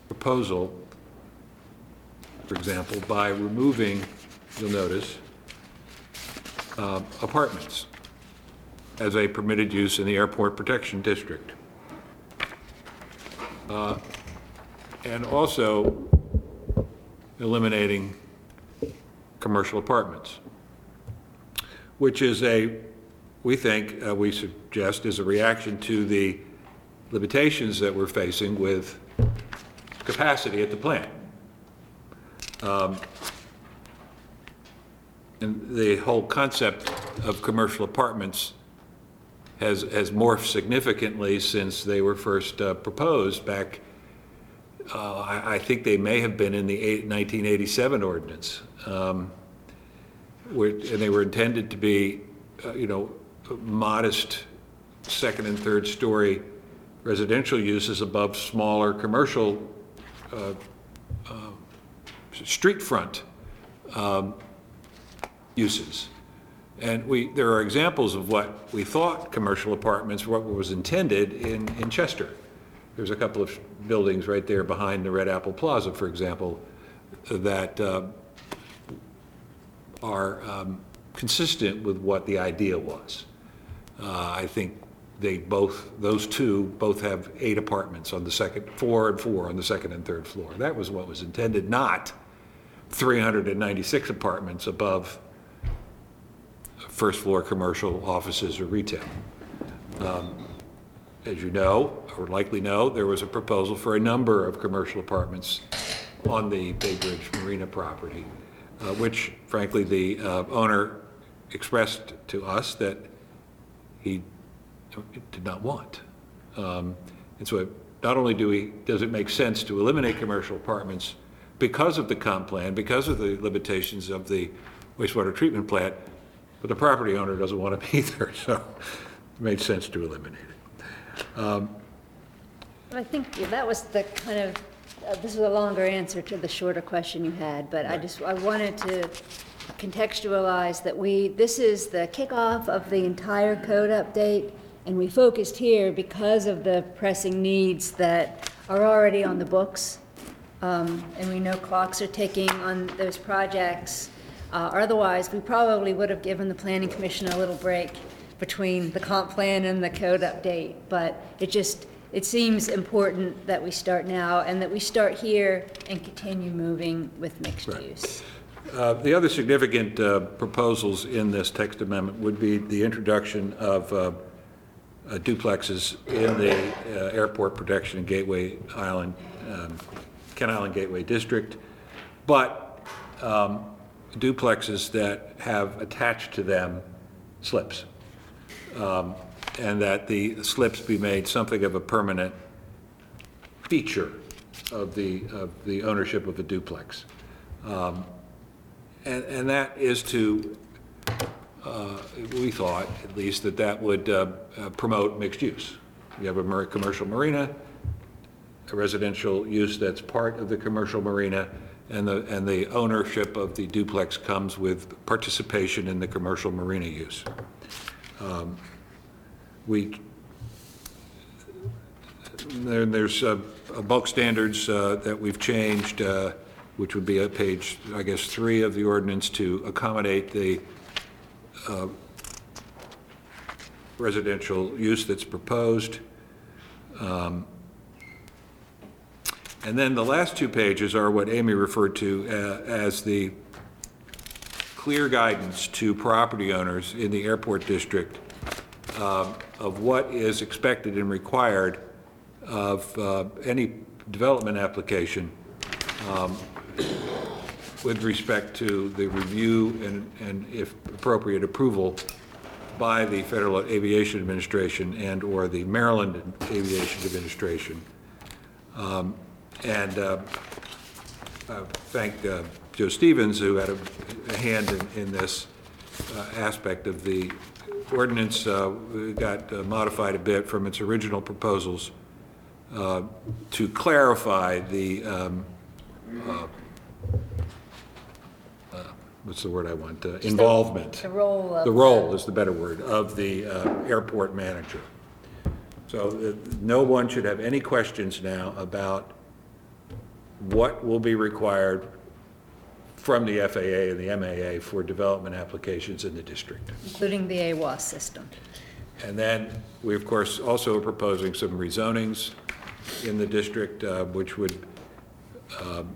proposal, for example, by removing, you'll notice, uh, apartments as a permitted use in the Airport Protection District. Uh, And also eliminating commercial apartments, which is a, we think, uh, we suggest, is a reaction to the limitations that we're facing with capacity at the plant. Um, And the whole concept of commercial apartments has, has morphed significantly since they were first uh, proposed back, uh, I, think they may have been in the eight- 1987 ordinance. Um, And they were intended to be, uh, you know, modest second and third story residential uses above smaller commercial street front um, uses. And we, there are examples of what we thought commercial apartments, what was intended in, in Chester. There's a couple of buildings right there behind the Red Apple Plaza, for example, that uh, are um, consistent with what the idea was. Uh, I think they both, those two, both have eight apartments on the second, four and four on the second and third floor. That was what was intended, not 396 apartments above first floor commercial offices or retail. Um, As you know, or likely know, there was a proposal for a number of commercial apartments on the Bay Bridge Marina property, uh, which frankly, the uh, owner expressed to us that he did not want. Um, And so not only do we, does it make sense to eliminate commercial apartments because of the comp plan, because of the limitations of the wastewater treatment plant, but the property owner doesn't want to be there, so it made sense to eliminate it. Um, I think that was the kind of, uh, this was a longer answer to the shorter question you had, but I just, I wanted to contextualize that we, this is the kickoff of the entire code update, and we focused here because of the pressing needs that are already on the books. Um, And we know clocks are ticking on those projects. Uh, Otherwise, we probably would have given the planning commission a little break between the comp plan and the code update. But it just, it seems important that we start now and that we start here and continue moving with mixed use. Uh, The other significant uh, proposals in this text amendment would be the introduction of uh, uh, duplexes in the uh, Airport Protection and Gateway Island, um, Kent Island Gateway District, but um, duplexes that have attached to them slips. Um, And that the slips be made something of a permanent feature of the, of the ownership of a duplex. Um, And, and that is to, uh, we thought, at least, that that would uh, uh, promote mixed use. You have a commercial marina, residential use that's part of the commercial marina, and the, and the ownership of the duplex comes with participation in the commercial marina use. Um, We, there, there's uh, bulk standards uh, that we've changed, uh, which would be at page, I guess, three of the ordinance to accommodate the uh, residential use that's proposed. Um, And then the last two pages are what Amy referred to uh, as the clear guidance to property owners in the airport district um, of what is expected and required of uh, any development application um, with respect to the review and, and if appropriate, approval by the Federal Aviation Administration and/or the Maryland Aviation Administration. Um, And uh, I thank uh, Joe Stevens, who had a a hand in, in this, uh, aspect of the ordinance uh, got uh, modified a bit from its original proposals uh, to clarify the, um, uh, uh, what's the word I want, Uh, involvement. The role of. The role is the better word, of the uh, airport manager. So uh, no one should have any questions now about what will be required from the FAA and the MAA for development applications in the district. Including the AWOS system. And then, we, of course, also are proposing some rezonings in the district, uh, which would um,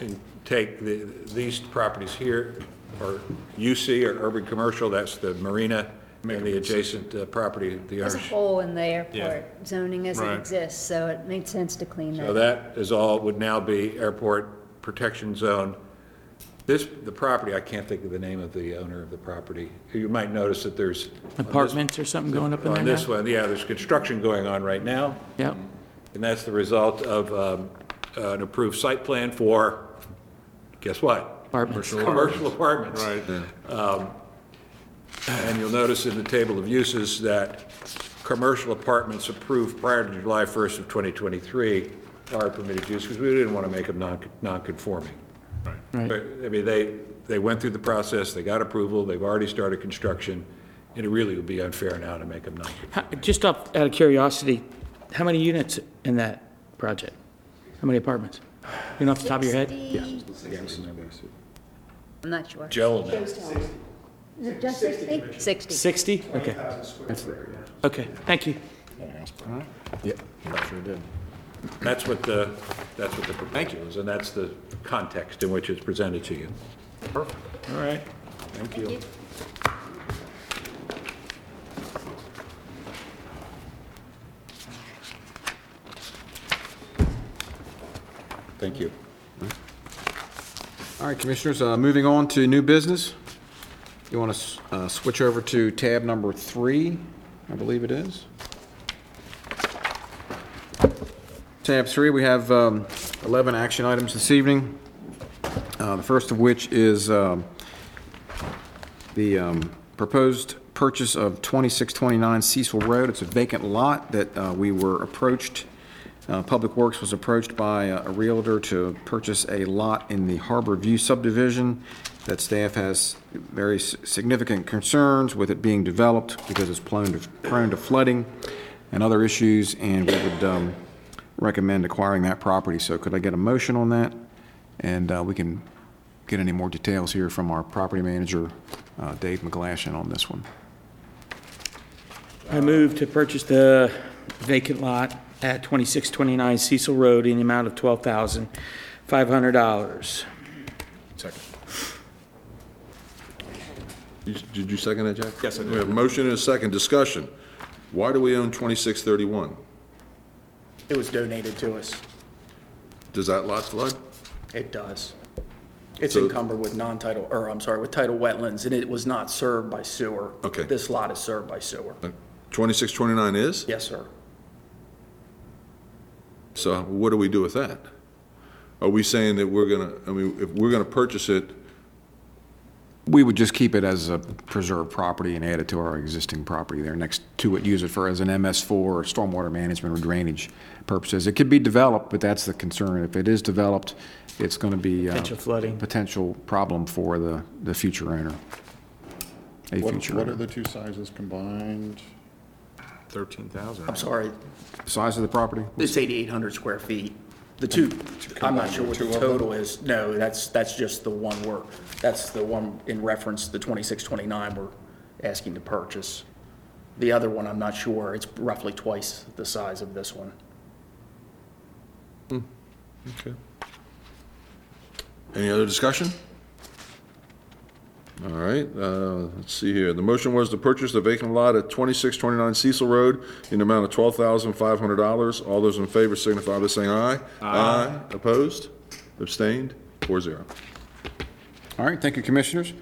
in- take the- these properties here, or UC, or urban commercial, that's the marina, and the adjacent uh, property, the There's a orange. hole in the airport zoning as it Right. exists, so it made sense to clean that So up. that is all, would now be airport protection zone. This, the property, I can't think of the name of the owner of the property. You might notice that there's. on this- Apartments or something going up in there On this now? one, yeah, there's construction going on right now. Yep. And that's the result of um, an approved site plan for, guess what? Apartments. Commercial apartments. Right. And you'll notice in the table of uses that commercial apartments approved prior to July 1st of 2023 are permitted use, because we didn't want to make them non- non-conforming. Right. But, I mean, they, they went through the process, they got approval, they've already started construction, and it really would be unfair now to make them non How- Just off, out of curiosity, how many units in that project? How many apartments? You know off the top of your head? I'm not sure. Joe will know. Is it just 60? 60. 60? Okay. That's there, yeah. Okay, thank you. Yeah, sure did. That's what the, that's what the proposal is, and that's the context in which it's presented to you. Perfect. All right, thank you. Thank you. All right, Commissioners, uh, moving on to new business. You want to switch over to tab number three, I believe it is. Tab three, we have um, 11 action items this evening. Uh, The first of which is um, the um, proposed purchase of 2629 Cecil Road. It's a vacant lot that uh, we were approached, uh, Public Works was approached by uh, a Realtor to purchase a lot in the Harbor View subdivision that staff has very significant concerns with it being developed because it's prone to prone to flooding and other issues, and we would um, recommend acquiring that property. So could I get a motion on that? And uh, we can get any more details here from our property manager, uh, Dave McGlashan, on this one. I move to purchase the vacant lot at 2629 Cecil Road in the amount of $12,500. Second. Did you second that, Jack? Yes, I did. We have a motion and a second. Discussion. Why do we own 2631? It was donated to us. Does that lot flood? It does. It's So- encumbered with non-title, or I'm sorry, with title wetlands, and it was not served by sewer. Okay. This lot is served by sewer. Uh, 2629 is? Yes, sir. So what do we do with that? Are we saying that we're gonna, I mean, if we're gonna purchase it, We would just keep it as a preserved property and add it to our existing property there next to it, use it for as an MS4 or stormwater management or drainage purposes. It could be developed, but that's the concern. If it is developed, it's going to be. uh, Potential flooding. Potential problem for the, the future owner. A What future what are owner. the two sizes combined? 13,000. I'm sorry, Size of the property? it's 8,800 square feet. The two, I'm not sure what the Two of them? total is. No, that's, that's just the one we're, that's the one in reference, the 2629 we're asking to purchase. The other one, I'm not sure. It's roughly twice the size of this one. Hmm. Okay. Any other discussion? All right, uh, let's see here. The motion was to purchase the vacant lot at 2629 Cecil Road in the amount of $12,500. All those in favor signify by saying aye. Aye. Opposed? Abstained? Four zero. All right, thank you, Commissioners.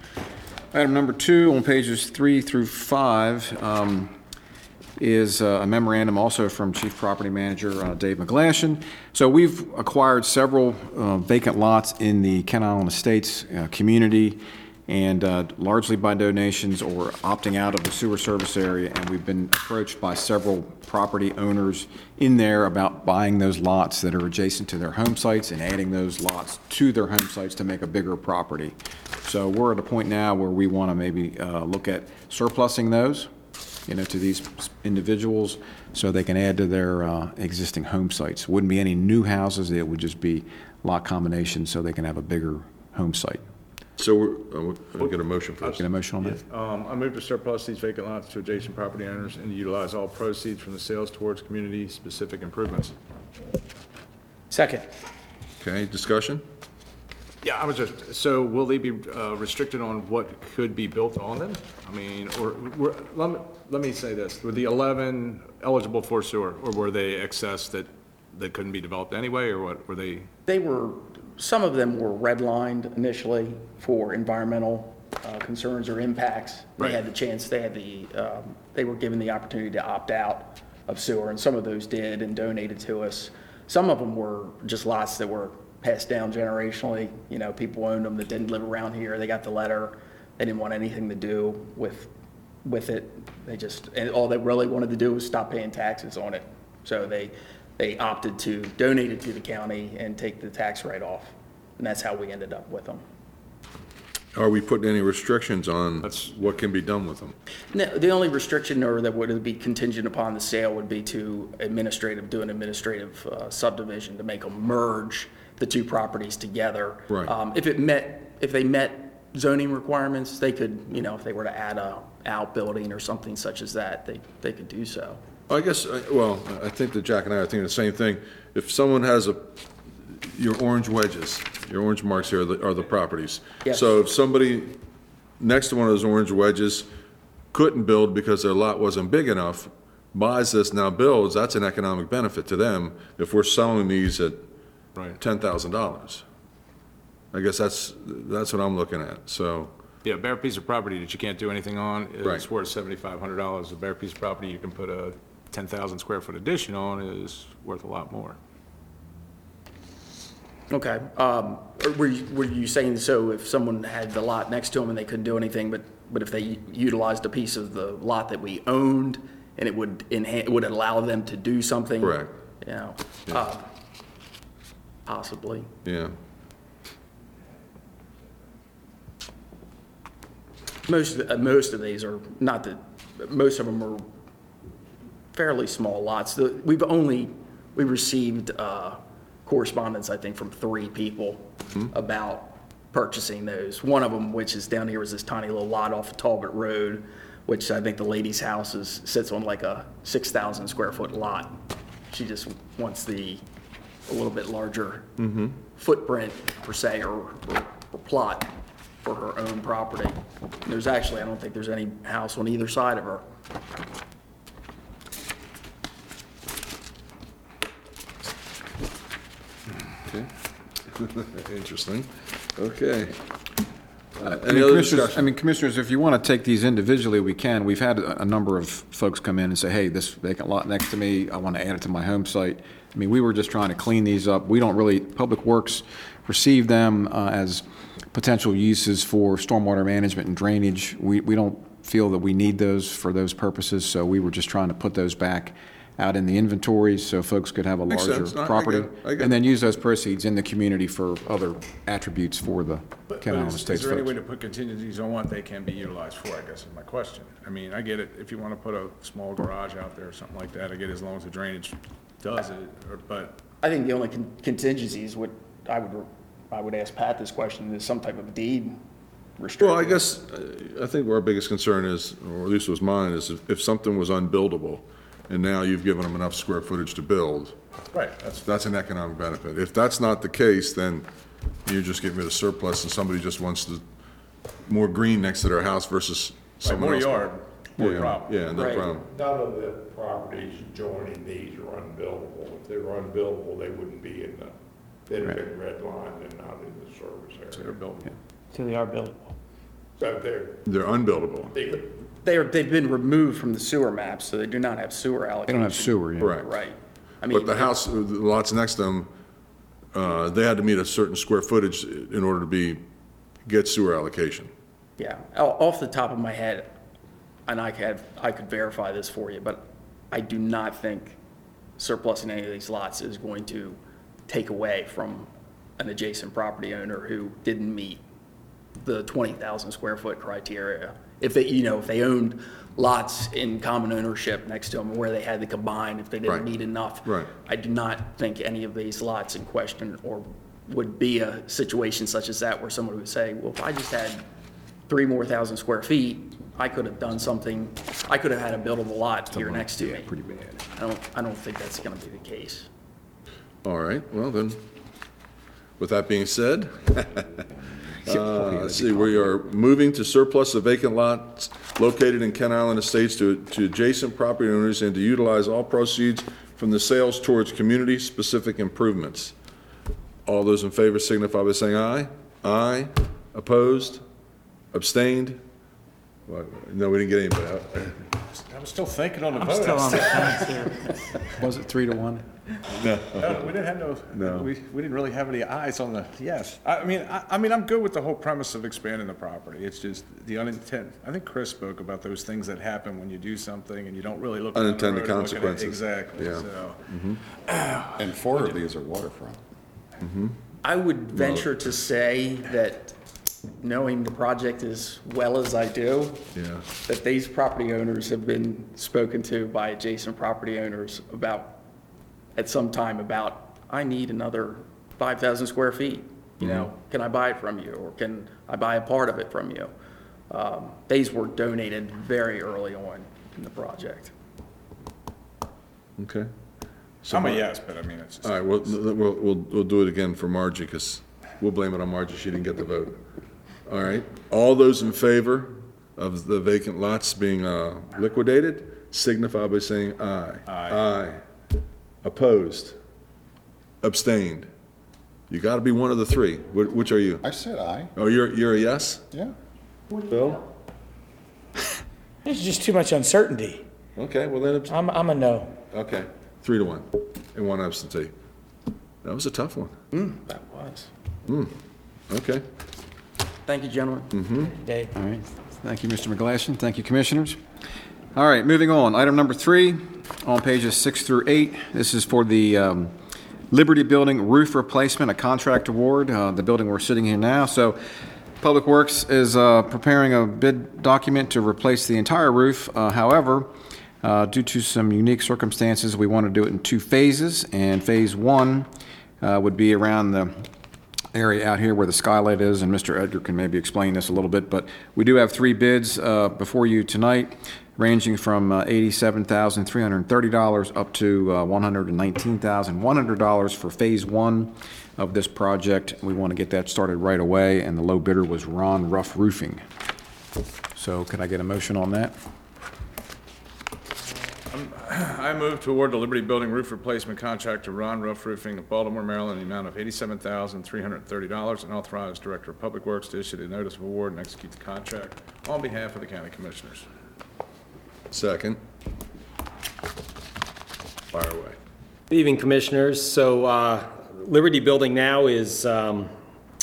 Item number two on pages three through five um, is uh, a memorandum also from Chief Property Manager uh, Dave McGlashan. So we've acquired several uh, vacant lots in the Kent Island Estates uh, community, and uh, largely by donations or opting out of the sewer service area. And we've been approached by several property owners in there about buying those lots that are adjacent to their home sites and adding those lots to their home sites to make a bigger property. So we're at a point now where we want to maybe uh, look at surplusing those, you know, to these individuals so they can add to their uh, existing home sites. Wouldn't be any new houses, it would just be lot combinations so they can have a bigger home site. So we're, uh, we'll get a motion for this. Get a motion on that? Um, I move to surplus these vacant lots to adjacent property owners and utilize all proceeds from the sales towards community-specific improvements. Second. Okay, discussion? Yeah, I was just, so will they be uh, restricted on what could be built on them? I mean, or, were- let me, let me say this, were the 11 eligible for sewer, or were they excess that, that couldn't be developed anyway, or what, were they? They were, some of them were redlined initially for environmental uh, concerns or impacts. They Right. had the chance, they had the, um, they were given the opportunity to opt out of sewer, and some of those did and donated to us. Some of them were just lots that were passed down generationally, you know, people owned them that didn't live around here, they got the letter, they didn't want anything to do with, with it. They just, and all they really wanted to do was stop paying taxes on it. So they, they opted to donate it to the county and take the tax write-off. And that's how we ended up with them. Are we putting any restrictions on what can be done with them? No, the only restriction or that would be contingent upon the sale would be to administrative, do an administrative uh, subdivision to make them merge the two properties together. Right. Um, If it met, if they met zoning requirements, they could, you know, if they were to add a outbuilding or something such as that, they, they could do so. I guess, uh, well, I think that Jack and I are thinking the same thing. If someone has a, your orange wedges, your orange marks here are the, are the properties. Yes. So if somebody next to one of those orange wedges couldn't build because their lot wasn't big enough, buys this, now builds, that's an economic benefit to them if we're selling these at Right. ten thousand dollars. I guess that's, that's what I'm looking at, so, Yeah, a bare piece of property that you can't do anything on is Right. worth seventy-five hundred dollars. A bare piece of property you can put a ten thousand square foot addition on is worth a lot more. Okay, um, or were you, were you saying, so if someone had the lot next to them and they couldn't do anything, but, but if they utilized a piece of the lot that we owned, and it would enhance, would allow them to do something? Correct. You know, uh, possibly. yeah. Most, of the- uh, most of these are, not that, most of them are fairly small lots. The- We've only, we received uh, correspondence, I think, from three people about purchasing those. One of them, which is down here, is this tiny little lot off of Talbot Road, which I think the lady's house is, sits on like a 6,000 square foot lot. She just wants the, a little bit larger footprint per se, or, or or plot for her own property. And There's actually, I don't think there's any house on either side of her. Okay. Interesting. Okay. Uh, I Any mean, other Commissioners, I discussion? mean, Commissioners, if you want to take these individually, we can. We've had a a number of folks come in and say, hey, this vacant lot next to me, I want to add it to my home site. I mean, we were just trying to clean these up. We don't really, Public Works received them uh, as potential uses for stormwater management and drainage. We, we don't feel that we need those for those purposes, so we were just trying to put those back out in the inventory so folks could have a Makes larger sense. No, I get property. it. I get And then use those proceeds in the community for other attributes for the But Kent but is Estates is there any folks. way to put contingencies on what they can be utilized for, I guess is my question. I mean, I get it, if you want to put a small garage out there or something like that, I get as long as the drainage does it, or, but, I think the only con- contingencies would, I would, I would ask Pat this question, is some type of deed restriction. Well, I guess, uh, I think our biggest concern is, or at least was mine, is if- if something was unbuildable, and now you've given them enough square footage to build, right, that's, that's an economic benefit. If that's not the case, then you're just getting rid of surplus, and somebody just wants the, more green next to their house versus like someone more else. yard, more Yeah, problem. Yeah, no Right. problem. None of the properties joining these are unbuildable. If they were unbuildable, they wouldn't be in the, they'd have been redlined and not in the service area. They're area. built. So they are buildable. So they're, They're unbuildable. they could, They're, they've been removed from the sewer map, so they do not have sewer allocation. They allocation. don't have sewer, yeah. Correct. Right. I mean, But the house, the lots next to them, uh, they had to meet a certain square footage in order to be, get sewer allocation. Yeah, o- off the top of my head, and I could, I could verify this for you, but I do not think surplusing any of these lots is going to take away from an adjacent property owner who didn't meet the 20,000 square foot criteria. If they, you know, if they owned lots in common ownership next to them where they had to combine, if they didn't need enough. Right. I do not think any of these lots in question or would be a situation such as that where someone would say, well, if I just had three more thousand square feet, I could have done something, I could have had a buildable lot here next to me. Pretty bad. I don't, I don't think that's gonna be the case. All right, well then, with that being said, uh, let's see, we are moving to surplus of vacant lots located in Kent Island Estates to, to adjacent property owners and to utilize all proceeds from the sales towards community-specific improvements. All those in favor signify by saying aye. Aye. Opposed? Abstained? Well, No, we didn't get anybody. out. Uh, I'm still thinking on the I'm vote. still on the fence here. Was it three to one? No. No, we didn't have no, No. we, we didn't really have any ayes on the, yes. I, I mean, I, I mean, I'm good with the whole premise of expanding the property. It's just the unintended, I think Chris spoke about those things that happen when you do something and you don't really look. down the Unintended road and look at it. consequences. Exactly, Yeah. so. Mm-hmm. And four of these are waterfront. Mm-hmm. I would venture to say that, knowing the project as well as I do, Yeah. that these property owners have been spoken to by adjacent property owners about, at some time about, I need another 5,000 square feet, you know, can I buy it from you, or can I buy a part of it from you? Um, These were donated very early on in the project. Okay. I'm a yes, but I mean, it's just. All right, we'll, we'll, we'll, we'll do it again for Margie, because we'll blame it on Margie, she didn't get the vote. All right, all those in favor of the vacant lots being, uh, liquidated, signify by saying aye. Aye. Aye. Opposed? Abstained? You gotta be one of the three, Wh- which are you? I said aye, Oh, you're, you're a yes? yeah. Bill? There's just too much uncertainty. Okay, well then, abs- I'm, I'm a no. okay, three to one, and one absentee. That was a tough one, That was. okay. Thank you, gentlemen. Dave. All right, thank you, Mr. McGlashan, thank you, Commissioners. All right, moving on, item number three, on pages six through eight, this is for the um, Liberty Building roof replacement, a contract award, uh, the building we're sitting in now. So Public Works is uh, preparing a bid document to replace the entire roof. Uh, However, uh, due to some unique circumstances, we want to do it in two phases, and Phase One uh, would be around the area out here where the skylight is, and Mr. Edgar can maybe explain this a little bit, but we do have three bids uh, before you tonight, ranging from uh, $87,330 up to uh, $119,100 for Phase One of this project. We want to get that started right away, and the low bidder was Ron Ruff Roofing. So could I get a motion on that? I move to award the Liberty Building roof replacement contract to Ron Ruff Roofing of Baltimore, Maryland, in the amount of eighty-seven thousand, three hundred and thirty dollars, and authorize Director of Public Works to issue the notice of award and execute the contract on behalf of the county commissioners. Second. Fire away. Good evening, Commissioners. So uh, Liberty Building now is um,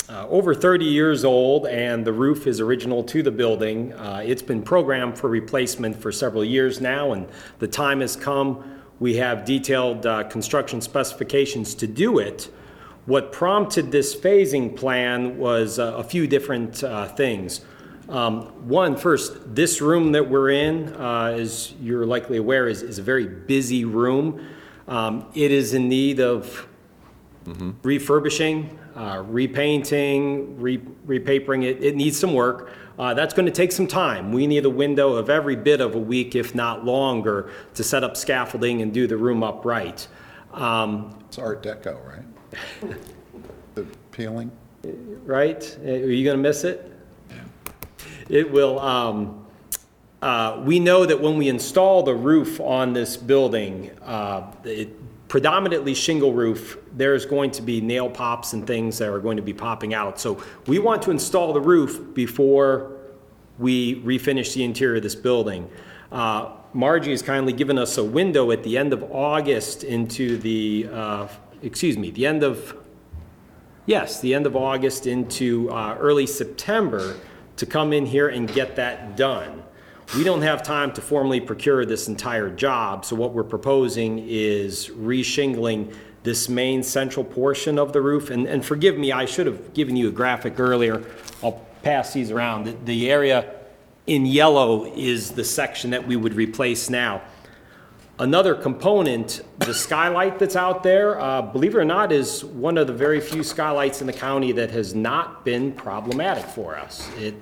uh, over 30 years old, and the roof is original to the building. Uh, It's been programmed for replacement for several years now, and the time has come. We have detailed uh, construction specifications to do it. What prompted this phasing plan was uh, a few different uh, things. Um, One, first, this room that we're in, uh, as you're likely aware, is is a very busy room. Um, It is in need of refurbishing, uh, repainting, re- repapering. It, it needs some work. Uh, that's going to take some time. We need a window of every bit of a week, if not longer, to set up scaffolding and do the room upright. Um, It's Art Deco, right? The peeling? right? Uh, Are you going to miss it? It will. Um, uh, we know that when we install the roof on this building, uh, it, predominantly shingle roof, there's going to be nail pops and things that are going to be popping out. So we want to install the roof before we refinish the interior of this building. Uh, Margie has kindly given us a window at the end of August into the, uh, excuse me, the end of Yes, the end of August into uh, early September to come in here and get that done. We don't have time to formally procure this entire job, so what we're proposing is reshingling this main central portion of the roof. And, and forgive me, I should have given you a graphic earlier. I'll pass these around. The- The area in yellow is the section that we would replace now. Another component, the skylight that's out there, uh, believe it or not, is one of the very few skylights in the county that has not been problematic for us. It,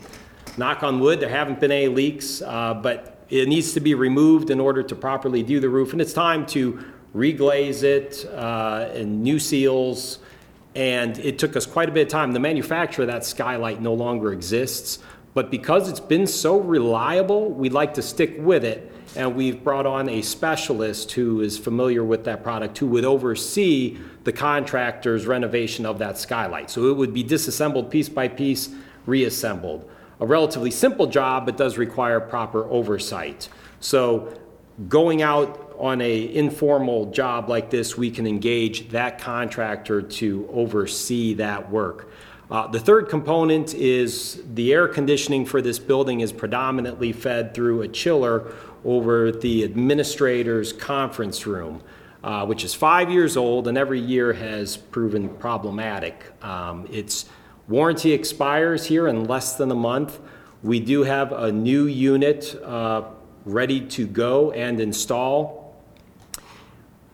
knock on wood, there haven't been any leaks, uh, but it needs to be removed in order to properly do the roof. And it's time to reglaze it, uh, and new seals, and it took us quite a bit of time. The manufacturer of that skylight no longer exists, but because it's been so reliable, we'd like to stick with it. And we've brought on a specialist who is familiar with that product, who would oversee the contractor's renovation of that skylight. So it would be disassembled piece by piece, reassembled. A relatively simple job, but does require proper oversight. So going out on a informal job like this, we can engage that contractor to oversee that work. Uh, The third component is the air conditioning for this building is predominantly fed through a chiller over the administrator's conference room, uh, which is five years old and every year has proven problematic. Um, Its warranty expires here in less than a month. We do have a new unit uh, ready to go and install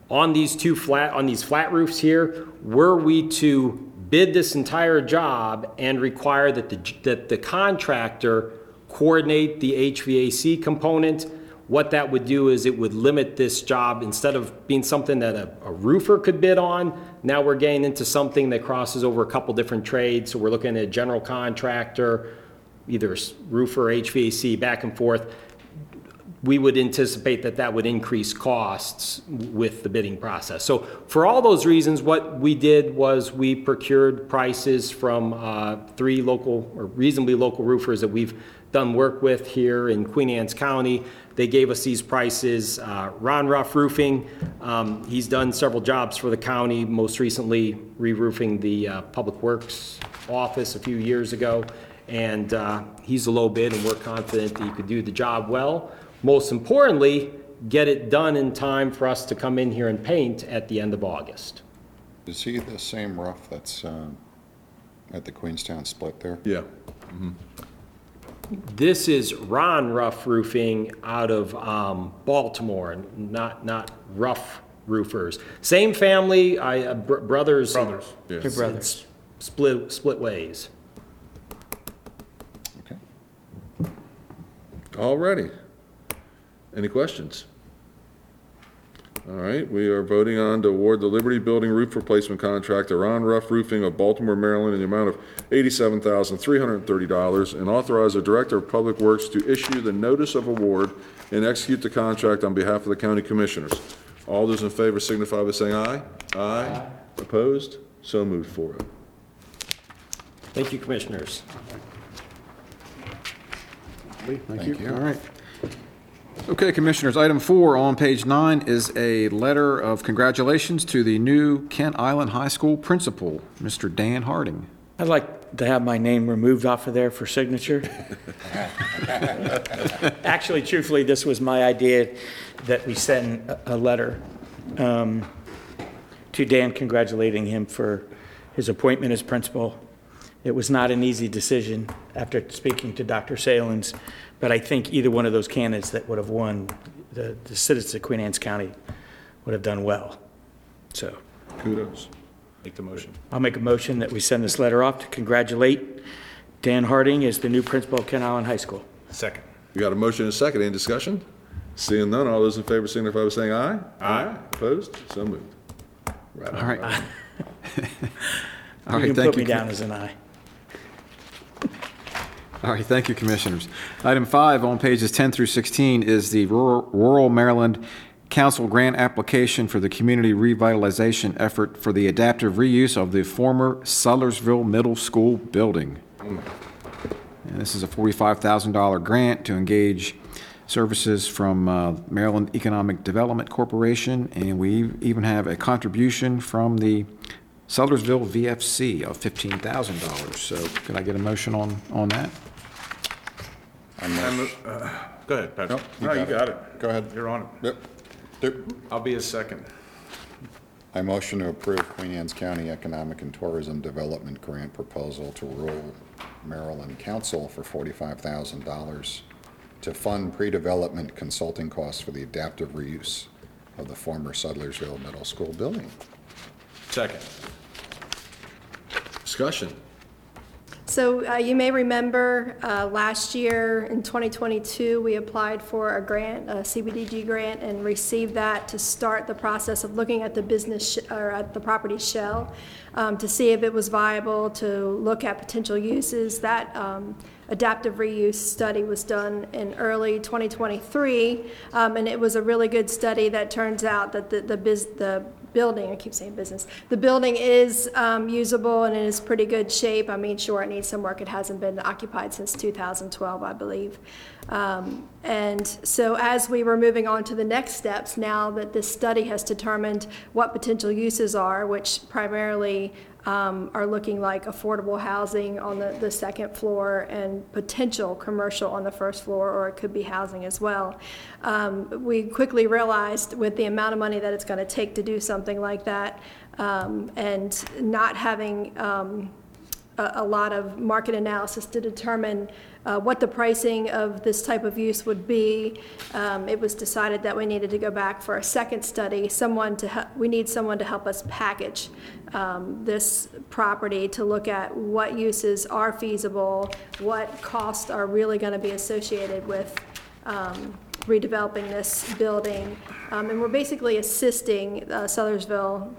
on these two flat, on these flat roofs here, were we to bid this entire job and require that the, that the contractor coordinate the HVAC component, what that would do is it would limit this job, instead of being something that a a roofer could bid on, now we're getting into something that crosses over a couple different trades, so we're looking at a general contractor, either roofer, HVAC, back and forth we would anticipate that that would increase costs with the bidding process. So for all those reasons, what we did was we procured prices from uh, three local, or reasonably local roofers that we've done work with here in Queen Anne's County. They gave us these prices. Uh, Ron Ruff Roofing, um, he's done several jobs for the county, most recently re-roofing the uh, Public Works office a few years ago. And uh, he's a low bid, and we're confident that he could do the job well. Most importantly, get it done in time for us to come in here and paint at the end of August. Is he the same rough that's uh, at the Queenstown split there? Yeah. This is Ron Ruff Roofing out of um, Baltimore, not, not Ruff Roofers. Same family, I, uh, br- brothers. Brothers. Yes. They're brothers. Split, split ways. All righty. Any questions? All right, we are voting on to award the Liberty Building roof replacement contract to Ron Ruff Roofing of Baltimore, Maryland, in the amount of eighty-seven thousand, three hundred and thirty dollars, and authorize the Director of Public Works to issue the notice of award and execute the contract on behalf of the county commissioners. All those in favor signify by saying aye. Aye. Opposed? So moved, four oh. Thank you, Commissioners. Thank you. All right. Okay, Commissioners, item four on page nine is a letter of congratulations to the new Kent Island High School principal, Mr. Dan Harding. I'd like to have my name removed off of there for signature. Actually, truthfully, this was my idea that we send a, a letter um, to Dan congratulating him for his appointment as principal. It was not an easy decision after speaking to Dr. Saelens, but I think either one of those candidates that would have won, the, the citizens of Queen Anne's County would have done well. So Kudos. Make the motion. I'll make a motion that we send this letter off to congratulate Dan Harding as the new principal of Kent Island High School. Second. We got a motion and a second. Any discussion? Seeing none, all those in favor signify by saying aye. Aye. Opposed? So moved. Right on. All right. All You right, can thank put me you. down as an aye. All right, thank you, Commissioners. Item five on pages 10 through 16 is the Rural Maryland Council Grant Application for the Community Revitalization Effort for the Adaptive Reuse of the former Sudlersville Middle School Building. And this is a $45,000 grant to engage services from uh, Maryland Economic Development Corporation, and we even have a contribution from the Sudlersville VFC of $15,000. So can I get a motion on, on that? I'm not- uh, Go ahead, Patrick. Nope, No, you got it. Go ahead. You're on it. Yep. Yep. I'll be a second. I motion to approve Queen Anne's County Economic and Tourism Development Grant Proposal to rural Maryland Council for $45,000 to fund pre-development consulting costs for the adaptive reuse of the former Sudlersville Middle School building. Second. Discussion. So uh, you may remember, uh, last year in 2022, we applied for a grant, a CBDG grant, and received that to start the process of looking at the business, sh- or at the property shell, um, to see if it was viable, to look at potential uses. That um, adaptive reuse study was done in early 2023, um, and it was a really good study that turns out that the, the bus, the building, I keep saying business, the building is um, usable and it is pretty good shape. I mean, sure, it needs some work. It hasn't been occupied since 2012, I believe. Um, And so as we were moving on to the next steps, now that this study has determined what potential uses are, which primarily um, are looking like affordable housing on the, the second floor and potential commercial on the first floor, or it could be housing as well. Um, We quickly realized with the amount of money that it's going to take to do something like that, um, and not having um, a, a lot of market analysis to determine uh, what the pricing of this type of use would be. Um, It was decided that we needed to go back for a second study, someone to, hel- we need someone to help us package um, this property to look at what uses are feasible, what costs are really going to be associated with um, redeveloping this building. Um, And we're basically assisting uh, Sudlersville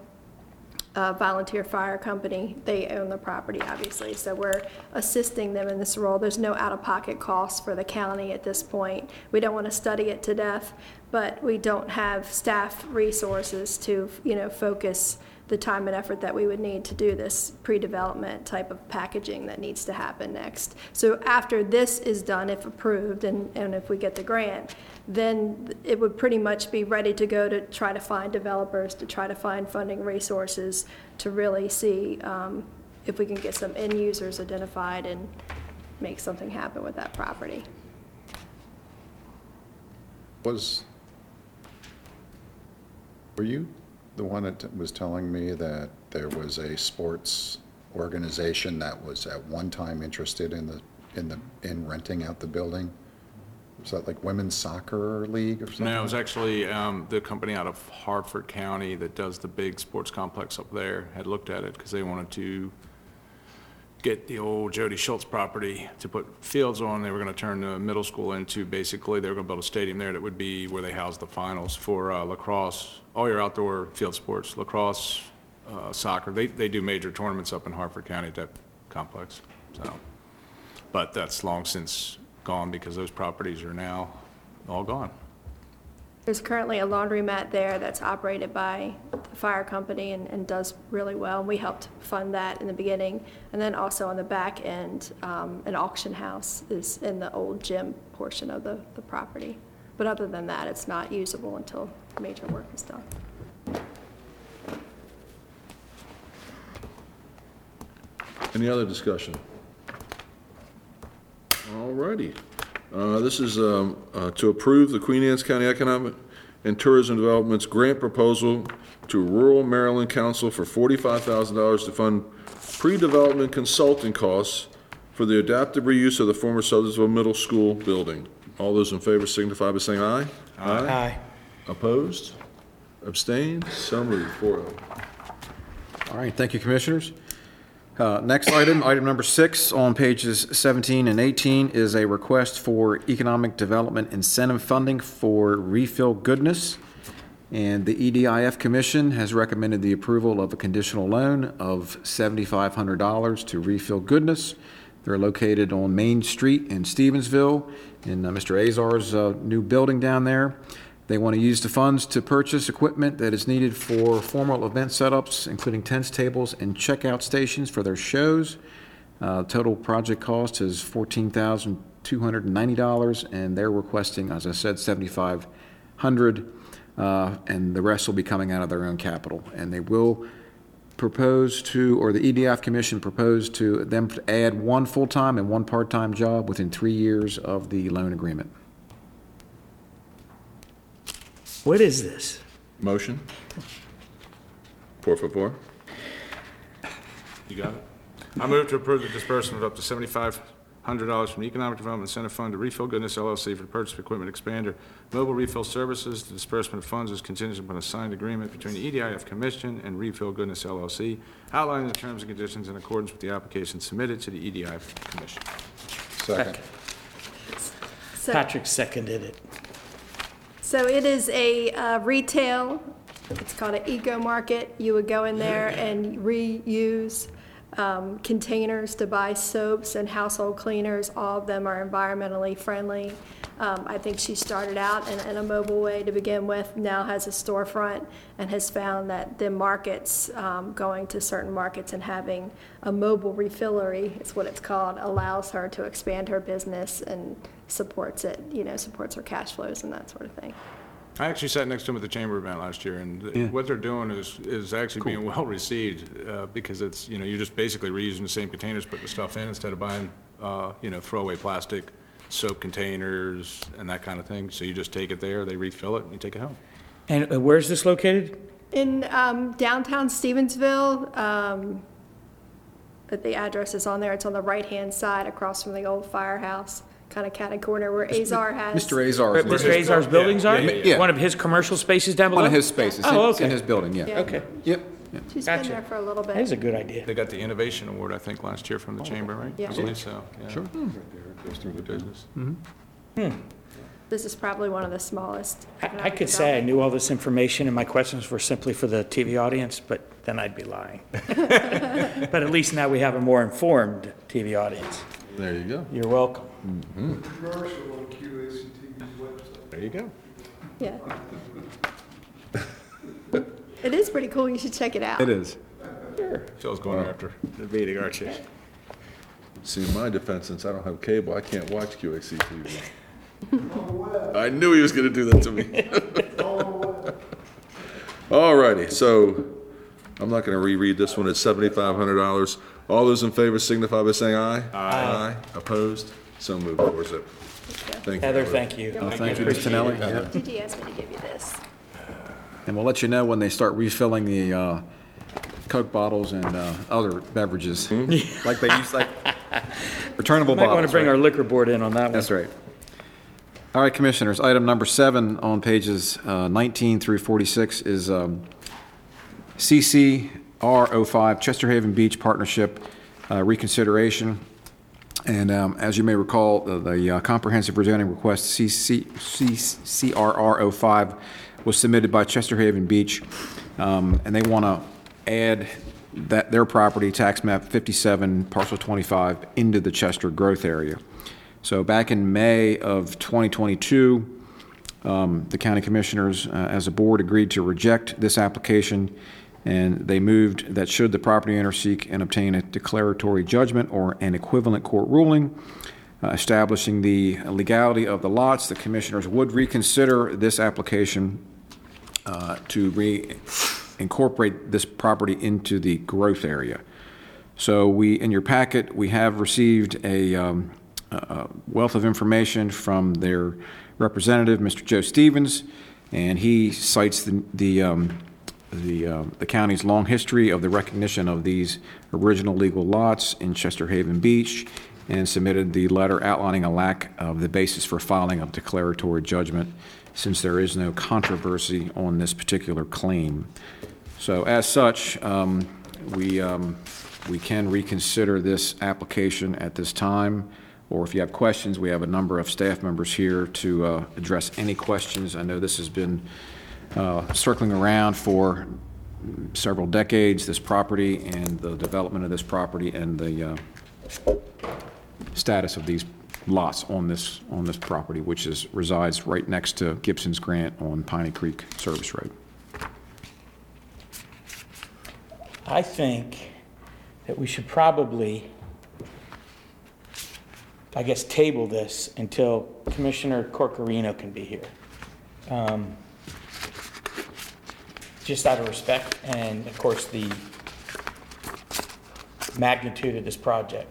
volunteer fire company. They own the property, obviously, so we're assisting them in this role. There's no out-of-pocket costs for the county at this point. We don't want to study it to death, but we don't have staff resources to, you know, focus the time and effort that we would need to do this pre-development type of packaging that needs to happen next. So after this is done, if approved, and, and if we get the grant, then it would pretty much be ready to go to try to find developers, to try to find funding resources, to really see um, if we can get some end users identified and make something happen with that property. Was, were you the one that was telling me that there was a sports organization that was at one time interested in the, in the, in renting out the building? Was that like Women's Soccer League or something? No, it was actually um, the company out of Harford County that does the big sports complex up there had looked at it because they wanted to get the old Jody Schultz property to put fields on. They were going to turn the middle school into, basically, they were going to build a stadium there that would be where they house the finals for uh, lacrosse, all your outdoor field sports, lacrosse, uh, soccer. They, they do major tournaments up in Harford County at that complex, so. But that's long since gone because those properties are now all gone. There's currently a laundromat there that's operated by the fire company and, and does really well. and We helped fund that in the beginning. And then also on the back end, um, an auction house is in the old gym portion of the, the property. But other than that, it's not usable until major work is done. Any other discussion? All righty. Uh, This is um, uh, to approve the Queen Anne's County Economic and Tourism Development's grant proposal to Rural Maryland Council for $45,000 to fund pre-development consulting costs for the adaptive reuse of the former Sudlersville Middle School building. All those in favor signify by saying aye. Aye. Opposed? Abstained? So moved, 4-0. All right, thank you, Commissioners. Uh, Next item, item number six on pages 17 and 18 is a request for economic development incentive funding for Refill Goodness. And the EDIF Commission has recommended the approval of a conditional loan of $7,500 to Refill Goodness. They're located on Main Street in Stevensville, in uh, Mr. Azar's uh, new building down there. They want to use the funds to purchase equipment that is needed for formal event setups, including tents, tables, and checkout stations for their shows. Uh, Total project cost is $14,290, and they're requesting, as I said, 7,500, uh, and the rest will be coming out of their own capital. And they will propose to, or the EDF Commission proposed to them to add one full-time and one part-time job within three years of the loan agreement. What is this? Motion? Four for four? You got it? I move to approve the disbursement of up to seventy-five hundred dollars from the Economic Development Incentive Fund to Refill Goodness LLC for the purchase of equipment expander, mobile refill services. The disbursement of funds is contingent upon a signed agreement between the EDIF Commission and Refill Goodness LLC, outlining the terms and conditions in accordance with the application submitted to the EDIF Commission. Second. Patrick seconded it. So it is a uh, retail, it's called an eco market. You would go in there and reuse um, containers to buy soaps and household cleaners. All of them are environmentally friendly. Um, I think she started out in, in a mobile way to begin with, now has a storefront and has found that the markets, um, going to certain markets and having a mobile refillery, is what it's called, allows her to expand her business and supports it, you know, supports our cash flows and that sort of thing. I actually sat next to them at the chamber event last year, and th- Yeah. what they're doing is, is actually being well-received, uh, because it's, you know, you're just basically reusing the same containers, putting the stuff in instead of buying, uh, you know, throwaway plastic soap containers and that kind of thing. So you just take it there, they refill it, and you take it home. And uh, where's this located? In um, downtown Stevensville, um, but the address is on there, it's on the right-hand side across from the old firehouse, kind of catty corner where Azar has. Mr. Azar. Where Mr. Azar's buildings are? Yeah, yeah. One of his commercial spaces down below? One of his spaces. Oh, It's in okay. his building, yeah. Yeah. Okay. Yep. She's been Gotcha. there for a little bit. That is a good idea. They got the Innovation Award, I think, last year from the chamber, right? Yeah. I believe so, yeah. Sure. Hmm. Goes through the business. Mm-hmm. Hmm. This is probably one of the smallest. I I could say I knew all this information and my questions were simply for the TV audience, but then I'd be lying. But at least now we have a more informed TV audience. There you go. You're welcome. Mm-hmm. Commercial on QACTV's website. There you go. Yeah. It is pretty cool, you should check it out. It is. Phil's going after the meeting, aren't you? See, in my defense, since I don't have cable, I can't watch QAC TV. I knew he was gonna do that to me. All righty, so I'm not gonna reread this one. It's seventy-five hundred dollars. All those in favor signify by saying aye. Aye. Opposed? So moved, four zip. Thank you. Heather, thank you. Oh, Thank you, Mr. Nelly. Yeah. Gigi asked me to give you this. And we'll let you know when they start refilling the uh, Coke bottles and uh, other beverages, hmm? like they use, like returnable bottles. Might want to bring right? our liquor board in on that one. That's right. All right, Commissioners, item number seven on pages uh, 19 through 46 is um, CC R05 Chesterhaven Beach Partnership uh, reconsideration. And um, as you may recall, the, the uh, comprehensive rezoning request CC, CC, CRR05 was submitted by Chesterhaven Beach, um, and they want to add that their property tax map 57 parcel 25 into the Chester growth area. So back in May of 2022, um, the county commissioners, uh, as a board, agreed to reject this application and they moved that should the property owner seek and obtain a declaratory judgment or an equivalent court ruling uh, establishing the legality of the lots, the commissioners would reconsider this application uh, to re-incorporate this property into the growth area. So we, in your packet, we have received a um, a- wealth of information from their representative, Mr. Joe Stevens, and he cites the, the, um, the um, the county's long history of the recognition of these original legal lots in Chester Haven Beach, and submitted the letter outlining a lack of the basis for filing a declaratory judgment, since there is no controversy on this particular claim. So as such, um, we, um, we can reconsider this application at this time, or if you have questions, we have a number of staff members here to uh, address any questions. I know this has been uh, circling around for several decades, this property and the development of this property and the uh, status of these lots on this, on this property, which is, resides right next to Gibson's Grant on Piney Creek Service Road. I think that we should probably, I guess, table this until Commissioner Corchiarino can be here. Um, Just out of respect, and of course, the magnitude of this project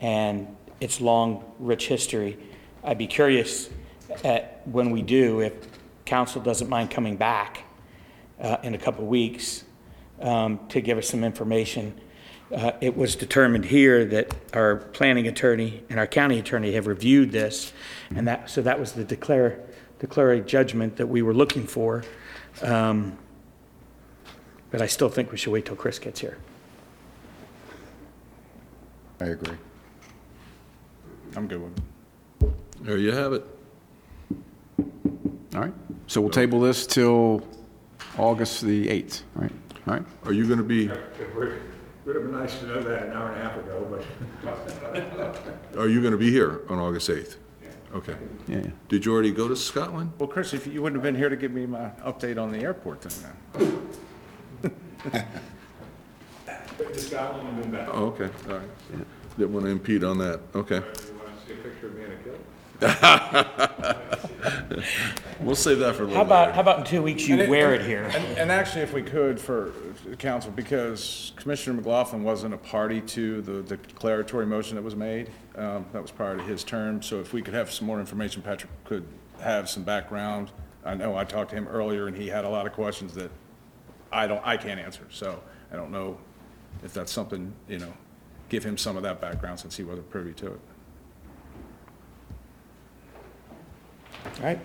and its long, rich history, I'd be curious at, when we do, if council doesn't mind coming back uh, in a couple weeks um, to give us some information. Uh, It was determined here that our planning attorney and our county attorney have reviewed this, and that, so that was the declare, declaratory judgment that we were looking for. Um, But I still think we should wait till Chris gets here. I agree. I'm good with it. There you have it. All right, so we'll table this till August the 8th, right? All right, Are you going to be, It Would have been nice to know that an hour and a half ago, but. are you going to be here on August 8th? Okay. yeah, yeah. Did you already go to Scotland? Well, Chris, if you wouldn't have been here to give me my update on the airport thing then. Scotland and then back. Oh, okay, all right. Didn't want to impede on that, okay. You want to see a picture of me in a kilt? We'll save that for a How little about, later. how about in two weeks you And it- wear it here? And, and actually, if we could for uh, council, because Commissioner McLaughlin wasn't a party to the declaratory motion that was made, um, that was prior to his term, so if we could have some more information, Patrick could have some background. I know I talked to him earlier, and he had a lot of questions that I don't, I can't answer, so I don't know if that's something, you know, give him some of that background since he wasn't privy to it. All right,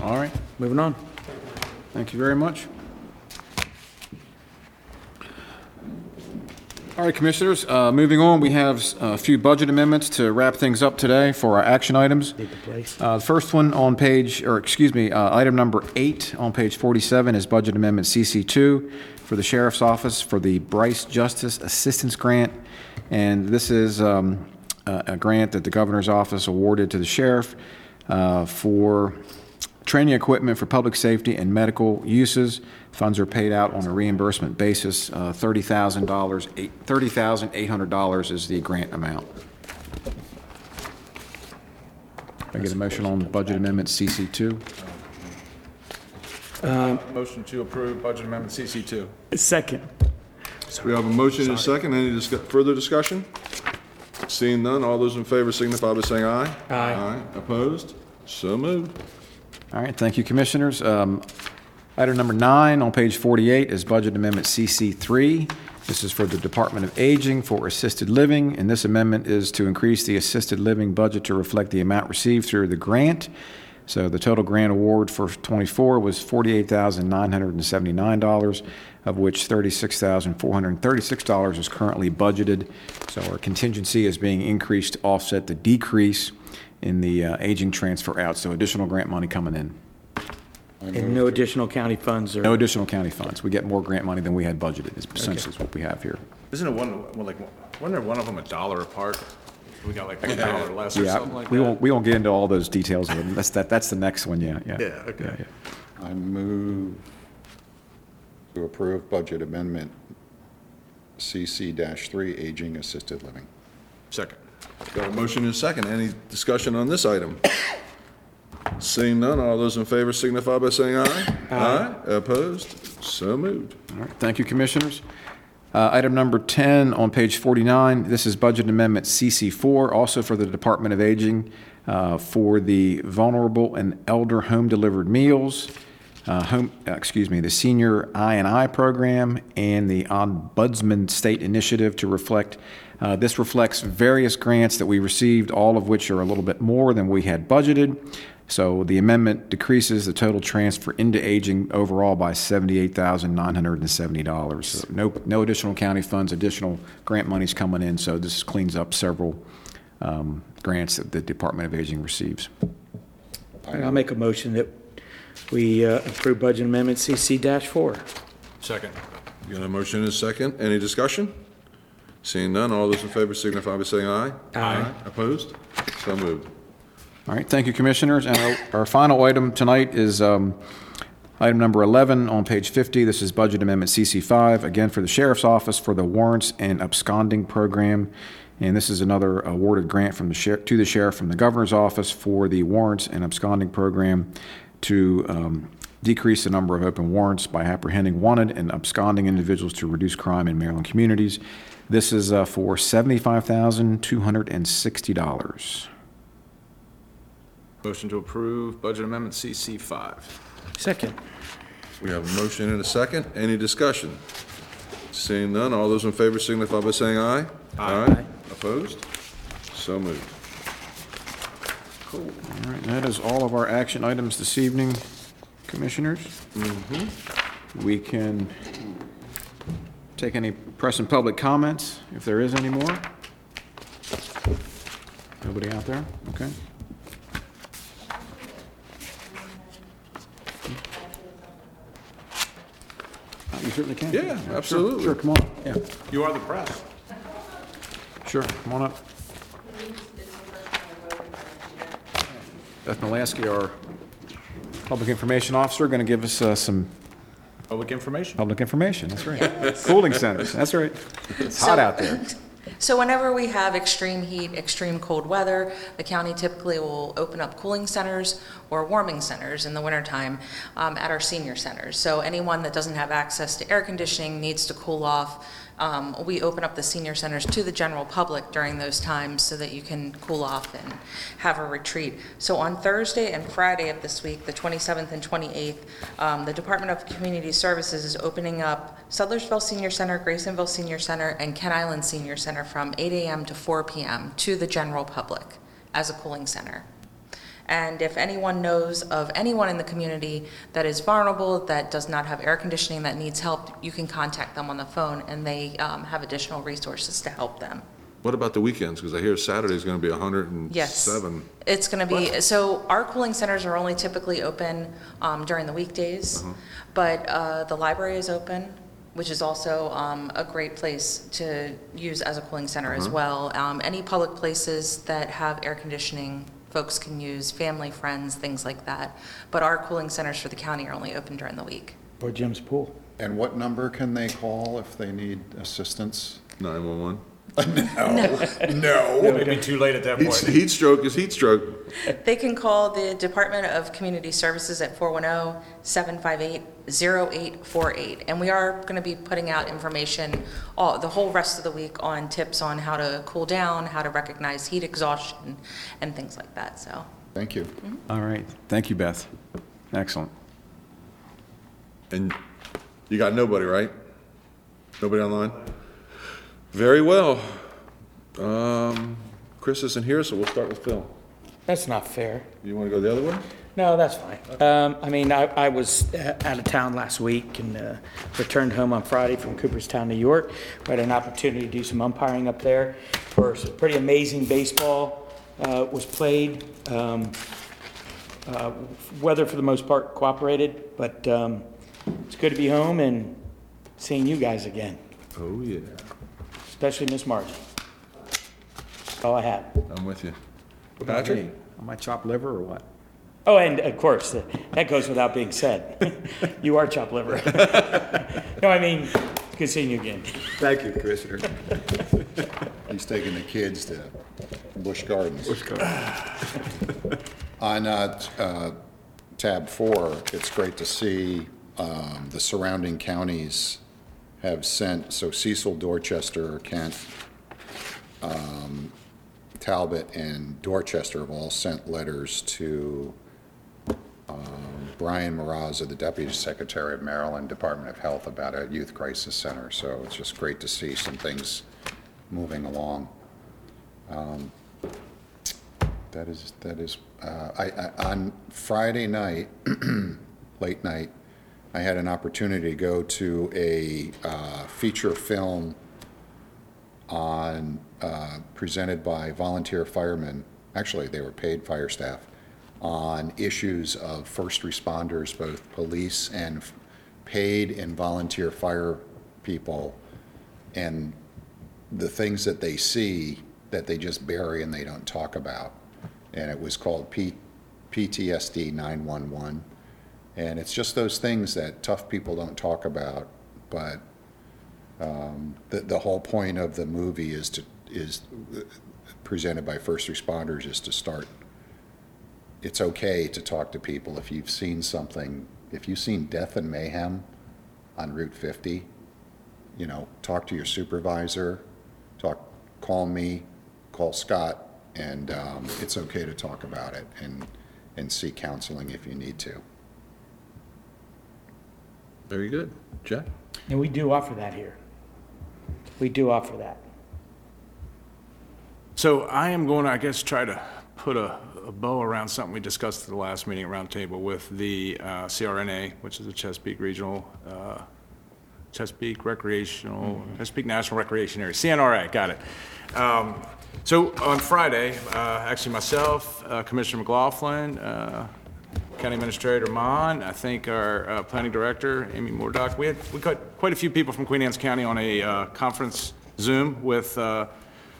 All right, moving on. thank you very much. All right, Commissioners, uh, moving on, we have a few budget amendments to wrap things up today for our action items. The. Uh, The first one on page, or excuse me, uh, item number eight on page 47 is Budget Amendment CC2 for the Sheriff's Office for the Byrne Justice Assistance Grant. And this is um, a a grant that the Governor's Office awarded to the sheriff uh, for training equipment for public safety and medical uses. Funds are paid out on a reimbursement basis. Uh, $30,000, eight- $30,800 is the grant amount. Can I get a motion on Budget Amendment CC2? Motion to approve budget amendment CC two. Second. We have a motion and a second. Any discuss- further discussion? Seeing none, all those in favor signify by saying aye. Aye. Opposed? So moved. All right, thank you, Commissioners. Um, Item number nine on page 48 is Budget Amendment CC3. This is for the Department of Aging for assisted living, and this amendment is to increase the assisted living budget to reflect the amount received through the grant. So the total grant award for '24 was $48,979, of which $36,436 is currently budgeted. So our contingency is being increased to offset the decrease in the uh, aging transfer out, so additional grant money coming in. And no additional county funds No or, additional county funds. We get more grant money than we had budgeted, is essentially what we have here. Isn't it one, well, like, wasn't there one of them a dollar apart? We got like a dollar less or Yeah, something like that? we won't, we won't get into all those details of it. That's, that, that's the next one, yeah, yeah. Yeah, okay. Yeah, yeah. I move to approve budget amendment CC-3, aging assisted living. Second. Got a motion and a second. Any discussion on this item? Seeing none, all those in favor signify by saying aye. Aye. Opposed? So moved. All right, thank you, Commissioners. Uh, Item number 10 on page 49, this is Budget Amendment CC4, also for the Department of Aging, uh, for the vulnerable and elder home-delivered meals, uh, home, uh, excuse me, the Senior I and I Program, and the Ombudsman State Initiative to reflect, uh, this reflects various grants that we received, all of which are a little bit more than we had budgeted. So the amendment decreases the total transfer into aging overall by $78,970. So No, no additional county funds, additional grant monies coming in, so this cleans up several um, grants that the Department of Aging receives. I'll make a motion that we uh, approve budget amendment CC-4. Second. You Got a motion and a second. Any discussion? Seeing none, all those in favor signify by saying aye. Aye. Opposed? So moved. All right, thank you, Commissioners. And our- our final item tonight is um, item number 11 on page 50. This is Budget Amendment CC5, again for the Sheriff's Office for the Warrants and Absconding Program. And this is another awarded grant from the sheriff, to the sheriff from the Governor's Office for the Warrants and Absconding Program to um, decrease the number of open warrants by apprehending wanted and absconding individuals to reduce crime in Maryland communities. This is uh, for $75,260. Motion to approve budget amendment CC five. Second. We have a motion and a second. Any discussion? Seeing none, all those in favor signify by saying aye. Aye. Opposed? So moved. Cool. All right, that is all of our action items this evening, Commissioners. We can take any press and public comments, if there is any more. Nobody out there? Okay. Uh, You certainly can. Yeah, Sure, absolutely. Sure, come on yeah. You are the press. Sure, come on up. Beth Malasky, our Public Information Officer, going to give us uh, some Public information. public information, that's right. Cooling centers, that's right. It's hot So- out there. So whenever we have extreme heat, extreme cold weather, the county typically will open up cooling centers or warming centers in the wintertime um, at our senior centers. So anyone that doesn't have access to air conditioning, needs to cool off, um, we open up the senior centers to the general public during those times so that you can cool off and have a retreat. So on Thursday and Friday of this week, the 27th and 28th, um, the Department of Community Services is opening up Sudlersville Senior Center, Grasonville Senior Center, and Kent Island Senior Center from 8 a.m. to 4 p.m. to the general public as a cooling center. And if anyone knows of anyone in the community that is vulnerable, that does not have air conditioning, that needs help, you can contact them on the phone, and they um, have additional resources to help them. What about the weekends? Because I hear Saturday's going to be 107. Yes. It's going to be, so our cooling centers are only typically open um, during the weekdays, but uh, the library is open, which is also um, a great place to use as a cooling center as Uh-huh. well. Um, Any public places that have air conditioning, folks can use, family, friends, things like that. But our cooling centers for the county are only open during the week. Or Jim's pool. And what number can they call if they need assistance? 911. No. No. It'd be too late at that Heat point. heat stroke is heat stroke. They can call the Department of Community Services at 410-758-0848. And we are going to be putting out information all, the whole rest of the week on tips on how to cool down, how to recognize heat exhaustion, and things like that, so. Thank you. Mm-hmm. All right, thank you, Beth. Excellent. And you got nobody, right? Nobody online? Very well. Um, Chris isn't here, so we'll start with Phil. That's not fair. You want to go the other way? No, that's fine. Um, I mean, I, I was uh, out of town last week and, uh, returned home on Friday from Cooperstown, New York. We had an opportunity to do some umpiring up there for some pretty amazing baseball, uh, was played. Um, uh, weather for the most part cooperated, but, um, it's good to be home and seeing you guys again, Oh, yeah. Especially Miss Margie. That's all I have. I'm with you. What about Patrick? Am I chopped liver or what? Oh, and of course, uh, that goes without being said. You are chopped liver. No, I mean, good seeing you again. Thank you, Commissioner. He's taking the kids to Busch Gardens. On uh, t- uh, tab four, it's great to see um, the surrounding counties have sent, so Cecil, Dorchester, Kent, um, Talbot, and Dorchester have all sent letters to um, Brian Maraza, the Deputy Secretary of Maryland Department of Health, about a youth crisis center. So it's just great to see some things moving along. Um, That is, that is, uh, I, I- on Friday night, late night, I had an opportunity to go to a uh, feature film on, uh, presented by volunteer firemen, actually, they were paid fire staff, on issues of first responders, both police and f- paid and volunteer fire people, and the things that they see that they just bury and they don't talk about. And it was called P- PTSD 911. And it's just those things that tough people don't talk about, but um, the, the whole point of the movie is to, is presented by first responders is to start, it's okay to talk to people if you've seen something if you've seen death and mayhem on Route 50, you know, talk to your supervisor, talk, call me, call Scott, and um, it's okay to talk about it and, and seek counseling if you need to. Very good. Jack? And we do offer that here. We do offer that. So I am going to, I guess, try to put a, a bow around something we discussed at the last meeting at roundtable with the uh, CRNA, which is the Chesapeake Regional, uh, Chesapeake Recreational, Chesapeake National Recreation Area, CNRA, got it. Um, So on Friday, uh, actually myself, uh, Commissioner McLaughlin, uh, County Administrator Mohn, I think our uh, Planning Director, Amy Moredock, we had, we got quite a few people from Queen Anne's County on a uh, conference Zoom with uh,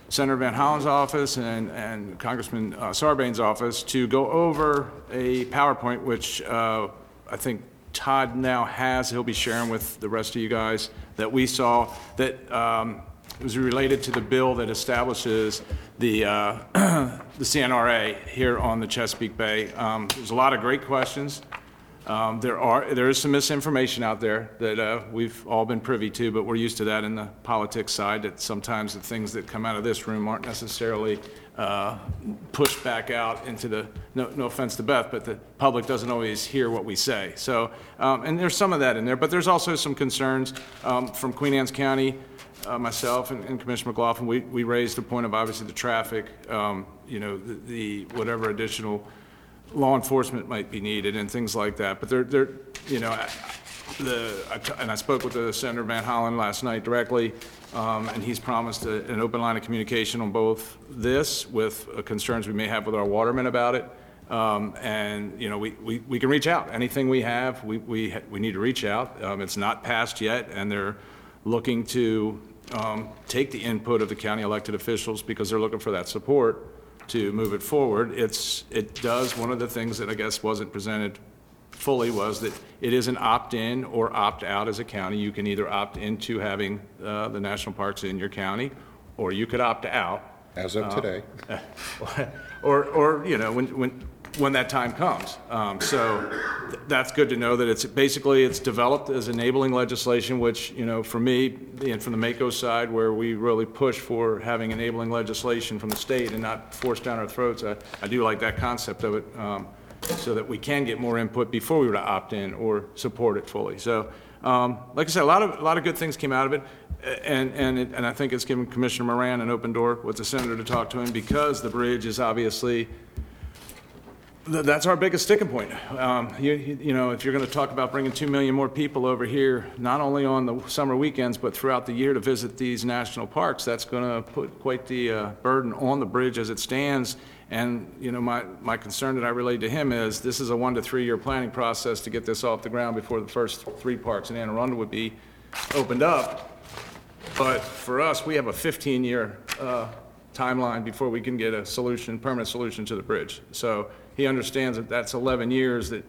Senator Van Hollen's office and, and Congressman uh, Sarbanes' office to go over a PowerPoint, which uh, I think Todd now has, he'll be sharing with the rest of you guys, that we saw, that um, was related to the bill that establishes the, uh, the CNRA here on the Chesapeake Bay. Um, There's a lot of great questions. Um, There are, there is some misinformation out there that uh, we've all been privy to, but we're used to that in the politics side, that sometimes the things that come out of this room aren't necessarily uh, pushed back out into the, no no offense to Beth, but the public doesn't always hear what we say. So, um, and there's some of that in there, but there's also some concerns um, from Queen Anne's County, uh, myself and and Commissioner McLaughlin, we we raised the point of obviously the traffic, um, you know, the- the, whatever additional law enforcement might be needed and things like that. But they're, they're, you know, the, I t- and I spoke with the Senator Van Hollen last night directly, um, and he's promised a- an open line of communication on both this with uh, concerns we may have with our watermen about it. Um, And, you know, we, we, we can reach out. Anything we have, we, we, ha- we need to reach out. Um, It's not passed yet, and they're looking to um, take the input of the county elected officials because they're looking for that support to move it forward. It's, it does, one of the things that I guess wasn't presented fully was that it is an opt-in or opt-out as a county. You can either opt into having uh, the national parks in your county, or you could opt out. As of Uh, today. Or, or, you know, when, when, when that time comes. Um, So th- that's good to know that it's, basically, it's developed as enabling legislation, which, you know, for me, and from the MACo side, where we really push for having enabling legislation from the state and not forced down our throats, I, I do like that concept of it, um, so that we can get more input before we were to opt in or support it fully. So, um, like I said, a lot of, a lot of good things came out of it, and, and, it- and I think it's given Commissioner Moran an open door with the senator to talk to him, because the bridge is obviously, th- that's our biggest sticking point. Um, You, you you know, if you're going to talk about bringing 2 million more people over here, not only on the summer weekends, but throughout the year to visit these national parks, that's going to put quite the uh, burden on the bridge as it stands. And, you know, my, my concern that I relayed to him is, this is a one to three-year planning process to get this off the ground before the first three parks in Anne Arundel would be opened up. But for us, we have a 15-year uh, timeline before we can get a solution, permanent solution to the bridge. So he understands that that's 11 years that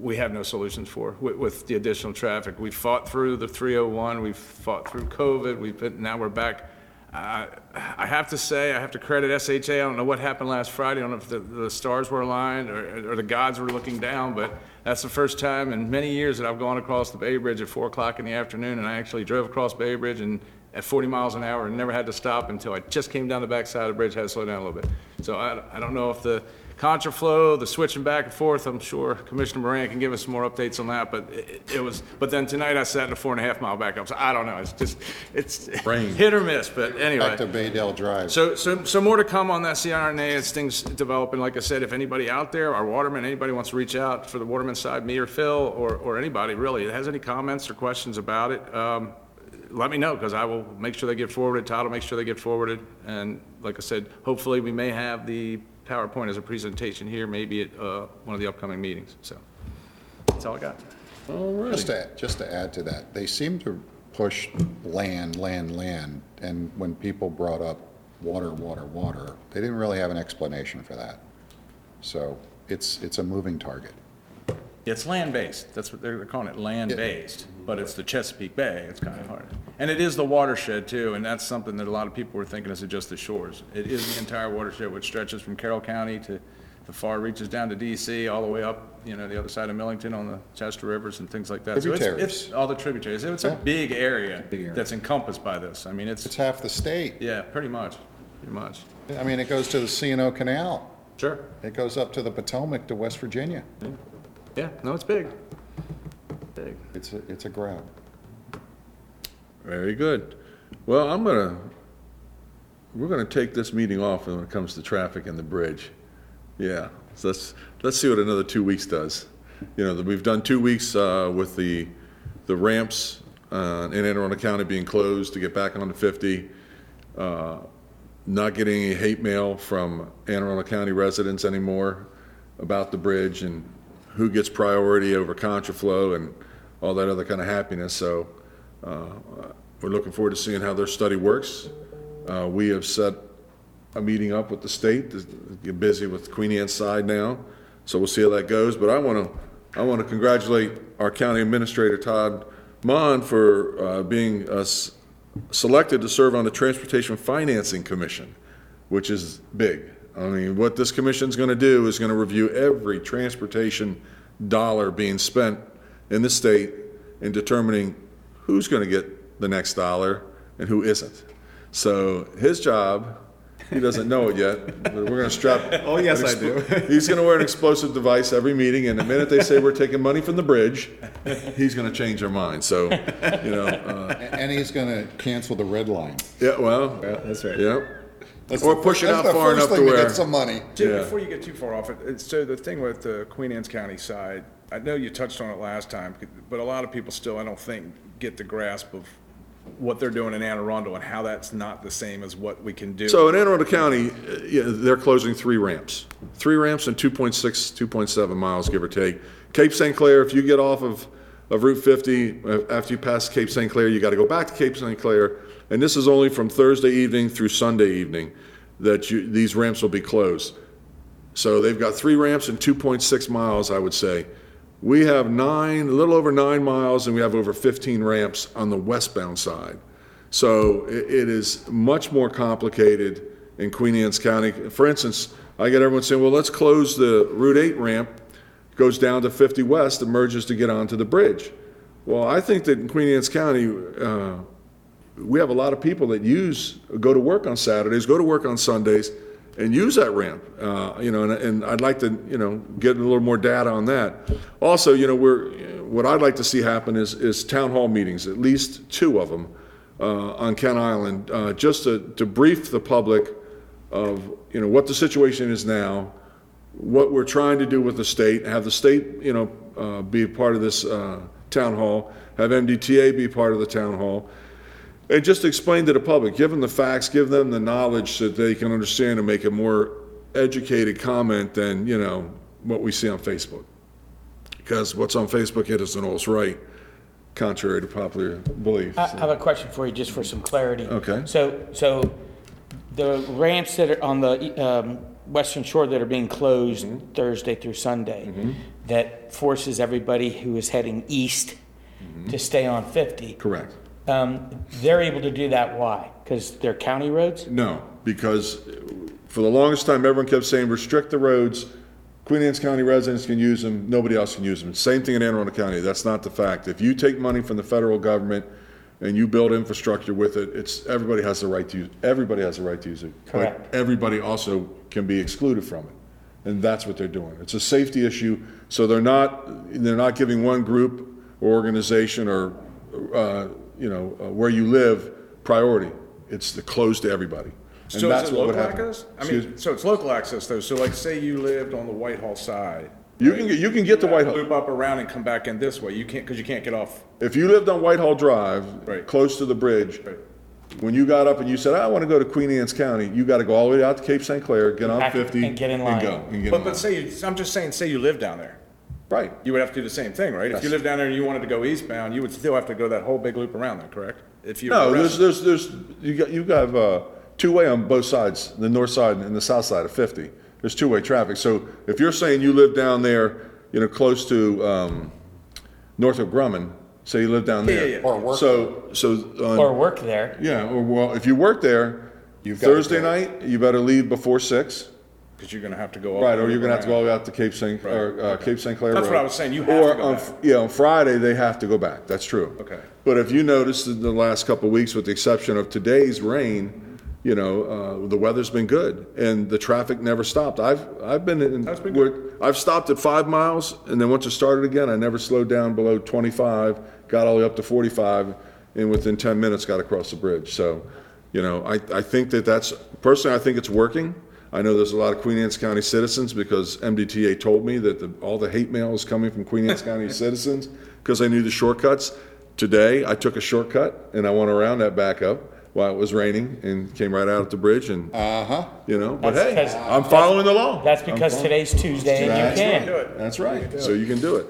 we have no solutions for with, with the additional traffic. We fought through the 301, we've fought through COVID, we've been, now we're back. I I have to say, I have to credit SHA, I don't know what happened last Friday, I don't know if the, the stars were aligned or, or the gods were looking down, but that's the first time in many years that I've gone across the Bay Bridge at 4 o'clock in the afternoon, and I actually drove across Bay Bridge and at 40 miles an hour and never had to stop until I just came down the backside of the bridge, had to slow down a little bit. So I, I don't know if the contraflow, the switching back and forth, I'm sure Commissioner Moran can give us some more updates on that, but it, it was, but then tonight I sat in a four and a half mile backup, so I don't know, it's just, it's hit or miss, but anyway. Back to Baydale Drive. So, so, so more to come on that CRNA as things develop, and like I said, if anybody out there, our waterman, anybody wants to reach out for the waterman side, me or Phil, or, or anybody really, that has any comments or questions about it, um, let me know, because I will make sure they get forwarded, Todd will make sure they get forwarded, and like I said, hopefully we may have the PowerPoint as a presentation here, maybe at, uh, one of the upcoming meetings, so, that's all I got. Just to, just to add to that, they seem to push land, land, land, and when people brought up water, water, water, they didn't really have an explanation for that. So it's, it's a moving target. It's land-based, that's what they're calling it, land-based, but it's the Chesapeake Bay, it's kind of hard. And it is the watershed too, and that's something that a lot of people were thinking is just the shores. It is the entire watershed, which stretches from Carroll County to, the FAR reaches down to DC, all the way up, you know, the other side of Millington on the Chester Rivers and things like that. So it's- Tributaries. It's, all the tributaries. It's a Yeah. big area that's encompassed by this. I mean, it's. It's half the state. Yeah, pretty much, pretty much. I mean, it goes to the C and O Canal. Sure. It goes up to the Potomac to West Virginia. Yeah, no, it's big. Big. It's a, it's a grab. Very good. Well, I'm gonna, we're gonna take this meeting off when it comes to traffic and the bridge. Yeah, so let's, let's see what another two weeks does. You know, we've done two weeks, uh, with the, the ramps, uh, in Anne Arundel County being closed to get back onto fifty. Uh, not getting any hate mail from Anne Arundel County residents anymore about the bridge and who gets priority over contraflow and all that other kind of happiness. So, uh, we're looking forward to seeing how their study works. Uh, We have set a meeting up with the state, to get busy with Queen Anne's side now, so we'll see how that goes. But I want to, I want to congratulate our county administrator, Todd Mohn, for uh, being uh, selected to serve on the Transportation Financing Commission, which is big. I mean, what this commission's going to do is going to review every transportation dollar being spent in the state in determining who's going to get the next dollar and who isn't. So his job, he doesn't know it yet, but we're going to strap. Oh, yes, an I do. He's going to wear an explosive device every meeting, and the minute they say we're taking money from the bridge, he's going to change their mind. So, you know, uh, And he's gonna cancel the red line. yeah, well, That's right. yep. That's Or the push it fir- out the far first enough to thing where. get some money. Jim, Yeah. before you get too far off it, it's- so the thing with the Queen Anne's County side, I know you touched on it last time, but a lot of people still, I don't think, get the grasp of what they're doing in Anne Arundel and how that's not the same as what we can do. So in Anne Arundel County, uh, yeah, they're closing three ramps. Three ramps and 2.6, 2.7 miles, give or take. Cape St. Clair, if you get off of, of Route 50, uh, after you pass Cape St. Clair, you got to go back to Cape St. Clair. And this is only from Thursday evening through Sunday evening that you, these ramps will be closed. So they've got three ramps and 2.6 miles, I would say. We have nine, a little over nine miles, and we have over 15 ramps on the westbound side. So i- it is much more complicated in Queen Anne's County. For instance, I get everyone saying, well, let's close the Route 8 ramp, goes down to 50 West, and merges to get onto the bridge. Well, I think that in Queen Anne's County, uh, we have a lot of people that use, go to work on Saturdays, go to work on Sundays, and use that ramp. Uh, you know, and, and I'd like to, you know, get a little more data on that. Also, you know, we're, what I'd like to see happen is, is town hall meetings, at least two of them, uh, on Kent Island, uh, just to, to brief the public of, you know, what the situation is now, what we're trying to do with the state, have the state, you know, uh, be part of this, uh, town hall, have MDTA be part of the town hall, and just explain to the public, give them the facts, give them the knowledge so that they can understand and make a more educated comment than, you know, what we see on Facebook. Because what's on Facebook isn't always right, contrary to popular belief. I I have a question for you, just for some clarity. Okay. So, so the ramps that are on the um, western shore that are being closed Mm-hmm. Thursday through Sunday, that forces everybody who is heading east to stay on 50, Mm-hmm. Correct. Um, they're able to do that, why? Because they're county roads? No, because for the longest time, everyone kept saying restrict the roads. Queen Anne's County residents can use them, nobody else can use them. Same thing in Anne Arundel County, that's not the fact. If you take money from the federal government and you build infrastructure with it, it's, everybody has the right to use, everybody has the right to use it. But Correct. everybody also can be excluded from it. And that's what they're doing. It's a safety issue, so they're not, they're not giving one group or organization or, uh, you know, uh, where you live priority. It's the closed to everybody. And So that's is it what would local happen. access? I Excuse mean, so it's local access though, so like say you lived on the Whitehall side. You can, get- you can get to Whitehall. Loop up around and come back in this way, you can't, because you can't get off. If you lived on Whitehall Drive, Right. close to the bridge, when you got up and you said, I want to go to Queen Anne's County, you got to go all the way out to Cape St. Clair, get on Back 50. and get in line. go, and get But, in but line. say, you I'm just saying, say you live down there. Right. You would have to do the same thing, right? If you Yes. lived down there and you wanted to go eastbound, you would still have to go that whole big loop around there, correct? If you. No, there's, there's, there's, you got, you got, uh, two-way on both sides, the north side and the south side of 50. There's two-way traffic. So if you're saying you live down there, you know, close to, um, north of Grumman, say you live down Yeah, there. yeah, yeah. Or work So, so. on- Or work there? Yeah, or well, if you work there, You've Thursday night, you better leave before six. Because you're gonna have to go. all Right, the or way you're gonna have to around. go out to Cape St., or, uh, Cape St. Clair Road. That's what I was saying, you have Or to go on- back. Yeah, on Friday, they have to go back, that's true. Okay. But if you noticed in the last couple of weeks, with the exception of today's rain, you know, uh, the weather's been good, and the traffic never stopped. I've, I've been in, That's been where- I've stopped at five miles, and then once it started again, I never slowed down below twenty-five, got all the way up to forty-five, and within ten minutes, got across the bridge. So, you know, I, I think that that's, personally, I think it's working. I know there's a lot of Queen Anne's County citizens, because MDTA told me that the, all the hate mail is coming from Queen Anne's County citizens, because I knew the shortcuts. Today, I took a shortcut, and I went around that backup while it was raining, and came right out at the bridge, and, Uh-huh. you know, but That's hey, because- I'm following the law. That's because today's Tuesday and you That's can. right. That's right. So you can do it.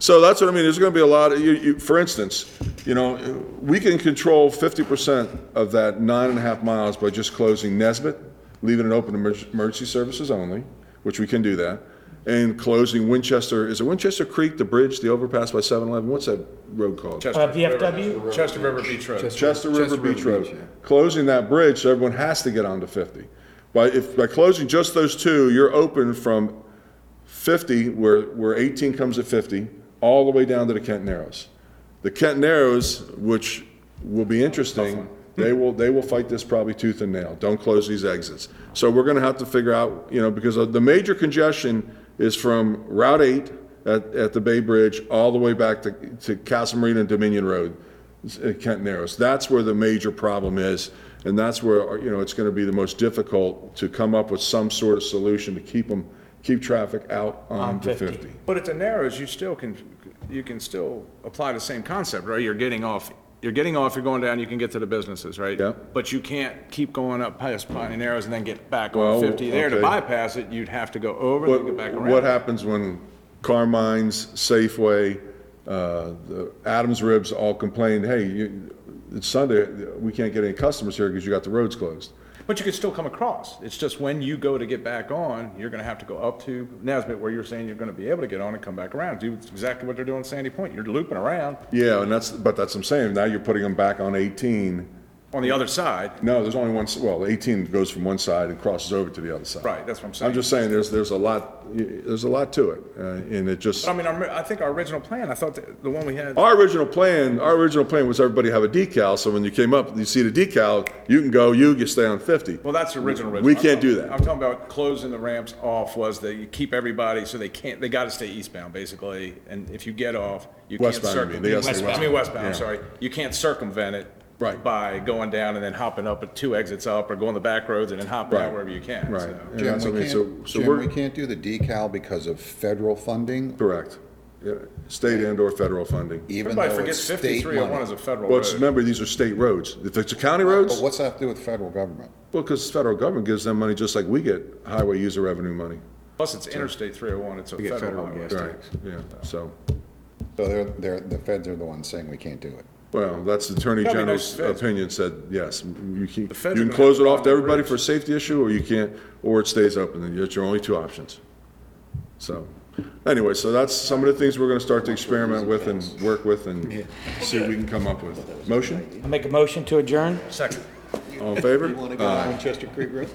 So that's what I mean. There's going to be a lot of, you, you, for instance, you know, we can control 50% of that nine and a half miles by just closing Nesbit, leaving it open to emergency services only, which we can do that, and closing Winchester, is it Winchester Creek, the bridge, the overpass by 7-Eleven? What's that road called? Chester Uh, River- VFW? Chester River Beach Road. Chester River Beach Road. Closing that bridge, so everyone has to get onto 50. By, if, by closing just those two, you're open from 50, where, where 18 comes at 50, all the way down to the Kent Narrows. The Kent Narrows, which will be interesting, they will, they will fight this probably tooth and nail. Don't close these exits. So we're gonna have to figure out, you know, because the major congestion is from Route 8 at, at the Bay Bridge, all the way back to, to Castle Marina and Dominion Road, uh, Kent Narrows. That's where the major problem is, and that's where, you know, it's gonna be the most difficult to come up with some sort of solution to keep them, keep traffic out onto 50. But at the Narrows, you still can, you can still apply the same concept, right? You're getting off, you're getting off, you're going down, you can get to the businesses, right? Yeah. But you can't keep going up past Piney Narrows and then get back Well, on 50 there. To okay. bypass it, you'd have to go over, then get back What, around. what happens when Carmine's, Safeway, uh, the Adams Ribs all complained, hey, you, it's Sunday, we can't get any customers here because you got the roads closed? But you could still come across. It's just when you go to get back on, you're gonna have to go up to Nesbit where you're saying you're gonna be able to get on and come back around. Do exactly what they're doing at Sandy Point. You're looping around Yeah, and that's, but that's what I'm saying, now you're putting them back on 18. On the other side. No, there's only one, s- well, 18 goes from one side and crosses over to the other side. Right, that's what I'm saying. I'm just saying, there's, there's a lot, there's a lot to it, uh, and it just. But I mean, our- I think our original plan, I thought that the one we had. Our original plan, our original plan was everybody have a decal, so when you came up, you see the decal, you can go, you can stay on 50. Well, that's the original. We original. I'm can't do that. I'm talking about closing the ramps off was that you keep everybody, so they can't, they gotta stay eastbound, basically. And if you get off, you can't Westbound, you mean. circum. They gotta stay I mean, westbound. westbound, I'm Yeah. sorry. You can't circumvent it. Right. By going down and then hopping up at two exits up or going the back roads and then hopping out Right. wherever you can. Right. so. And Jim, that's we what I mean, so- can't, so Jim, we're- we can't do the decal because of federal funding, Correct. Yeah, State and or federal funding. even Everybody though forgets it's state fifty-three one money. is a federal Well, it's- road. remember, these are state roads. If it's a county roads. But roads, what's that have to do with the federal government? well, because the federal government gives them money just like we get highway user revenue money. Plus, it's Interstate three oh one, it's a federal highway. Right, yeah, so, So they're, they're, the feds are the ones saying we can't do it. Well, that's the Attorney No, I General's those opinion said, yes, you keep, you are can gonna close it to off to everybody for a safety issue, or you can't, or it stays open, and it's your only two options. So, anyway, so that's some of the things we're gonna start to experiment with and work with and see what we can come up with. Motion? I'll make a motion to adjourn? Second. All in favor? You want to go to Winchester Creek Road?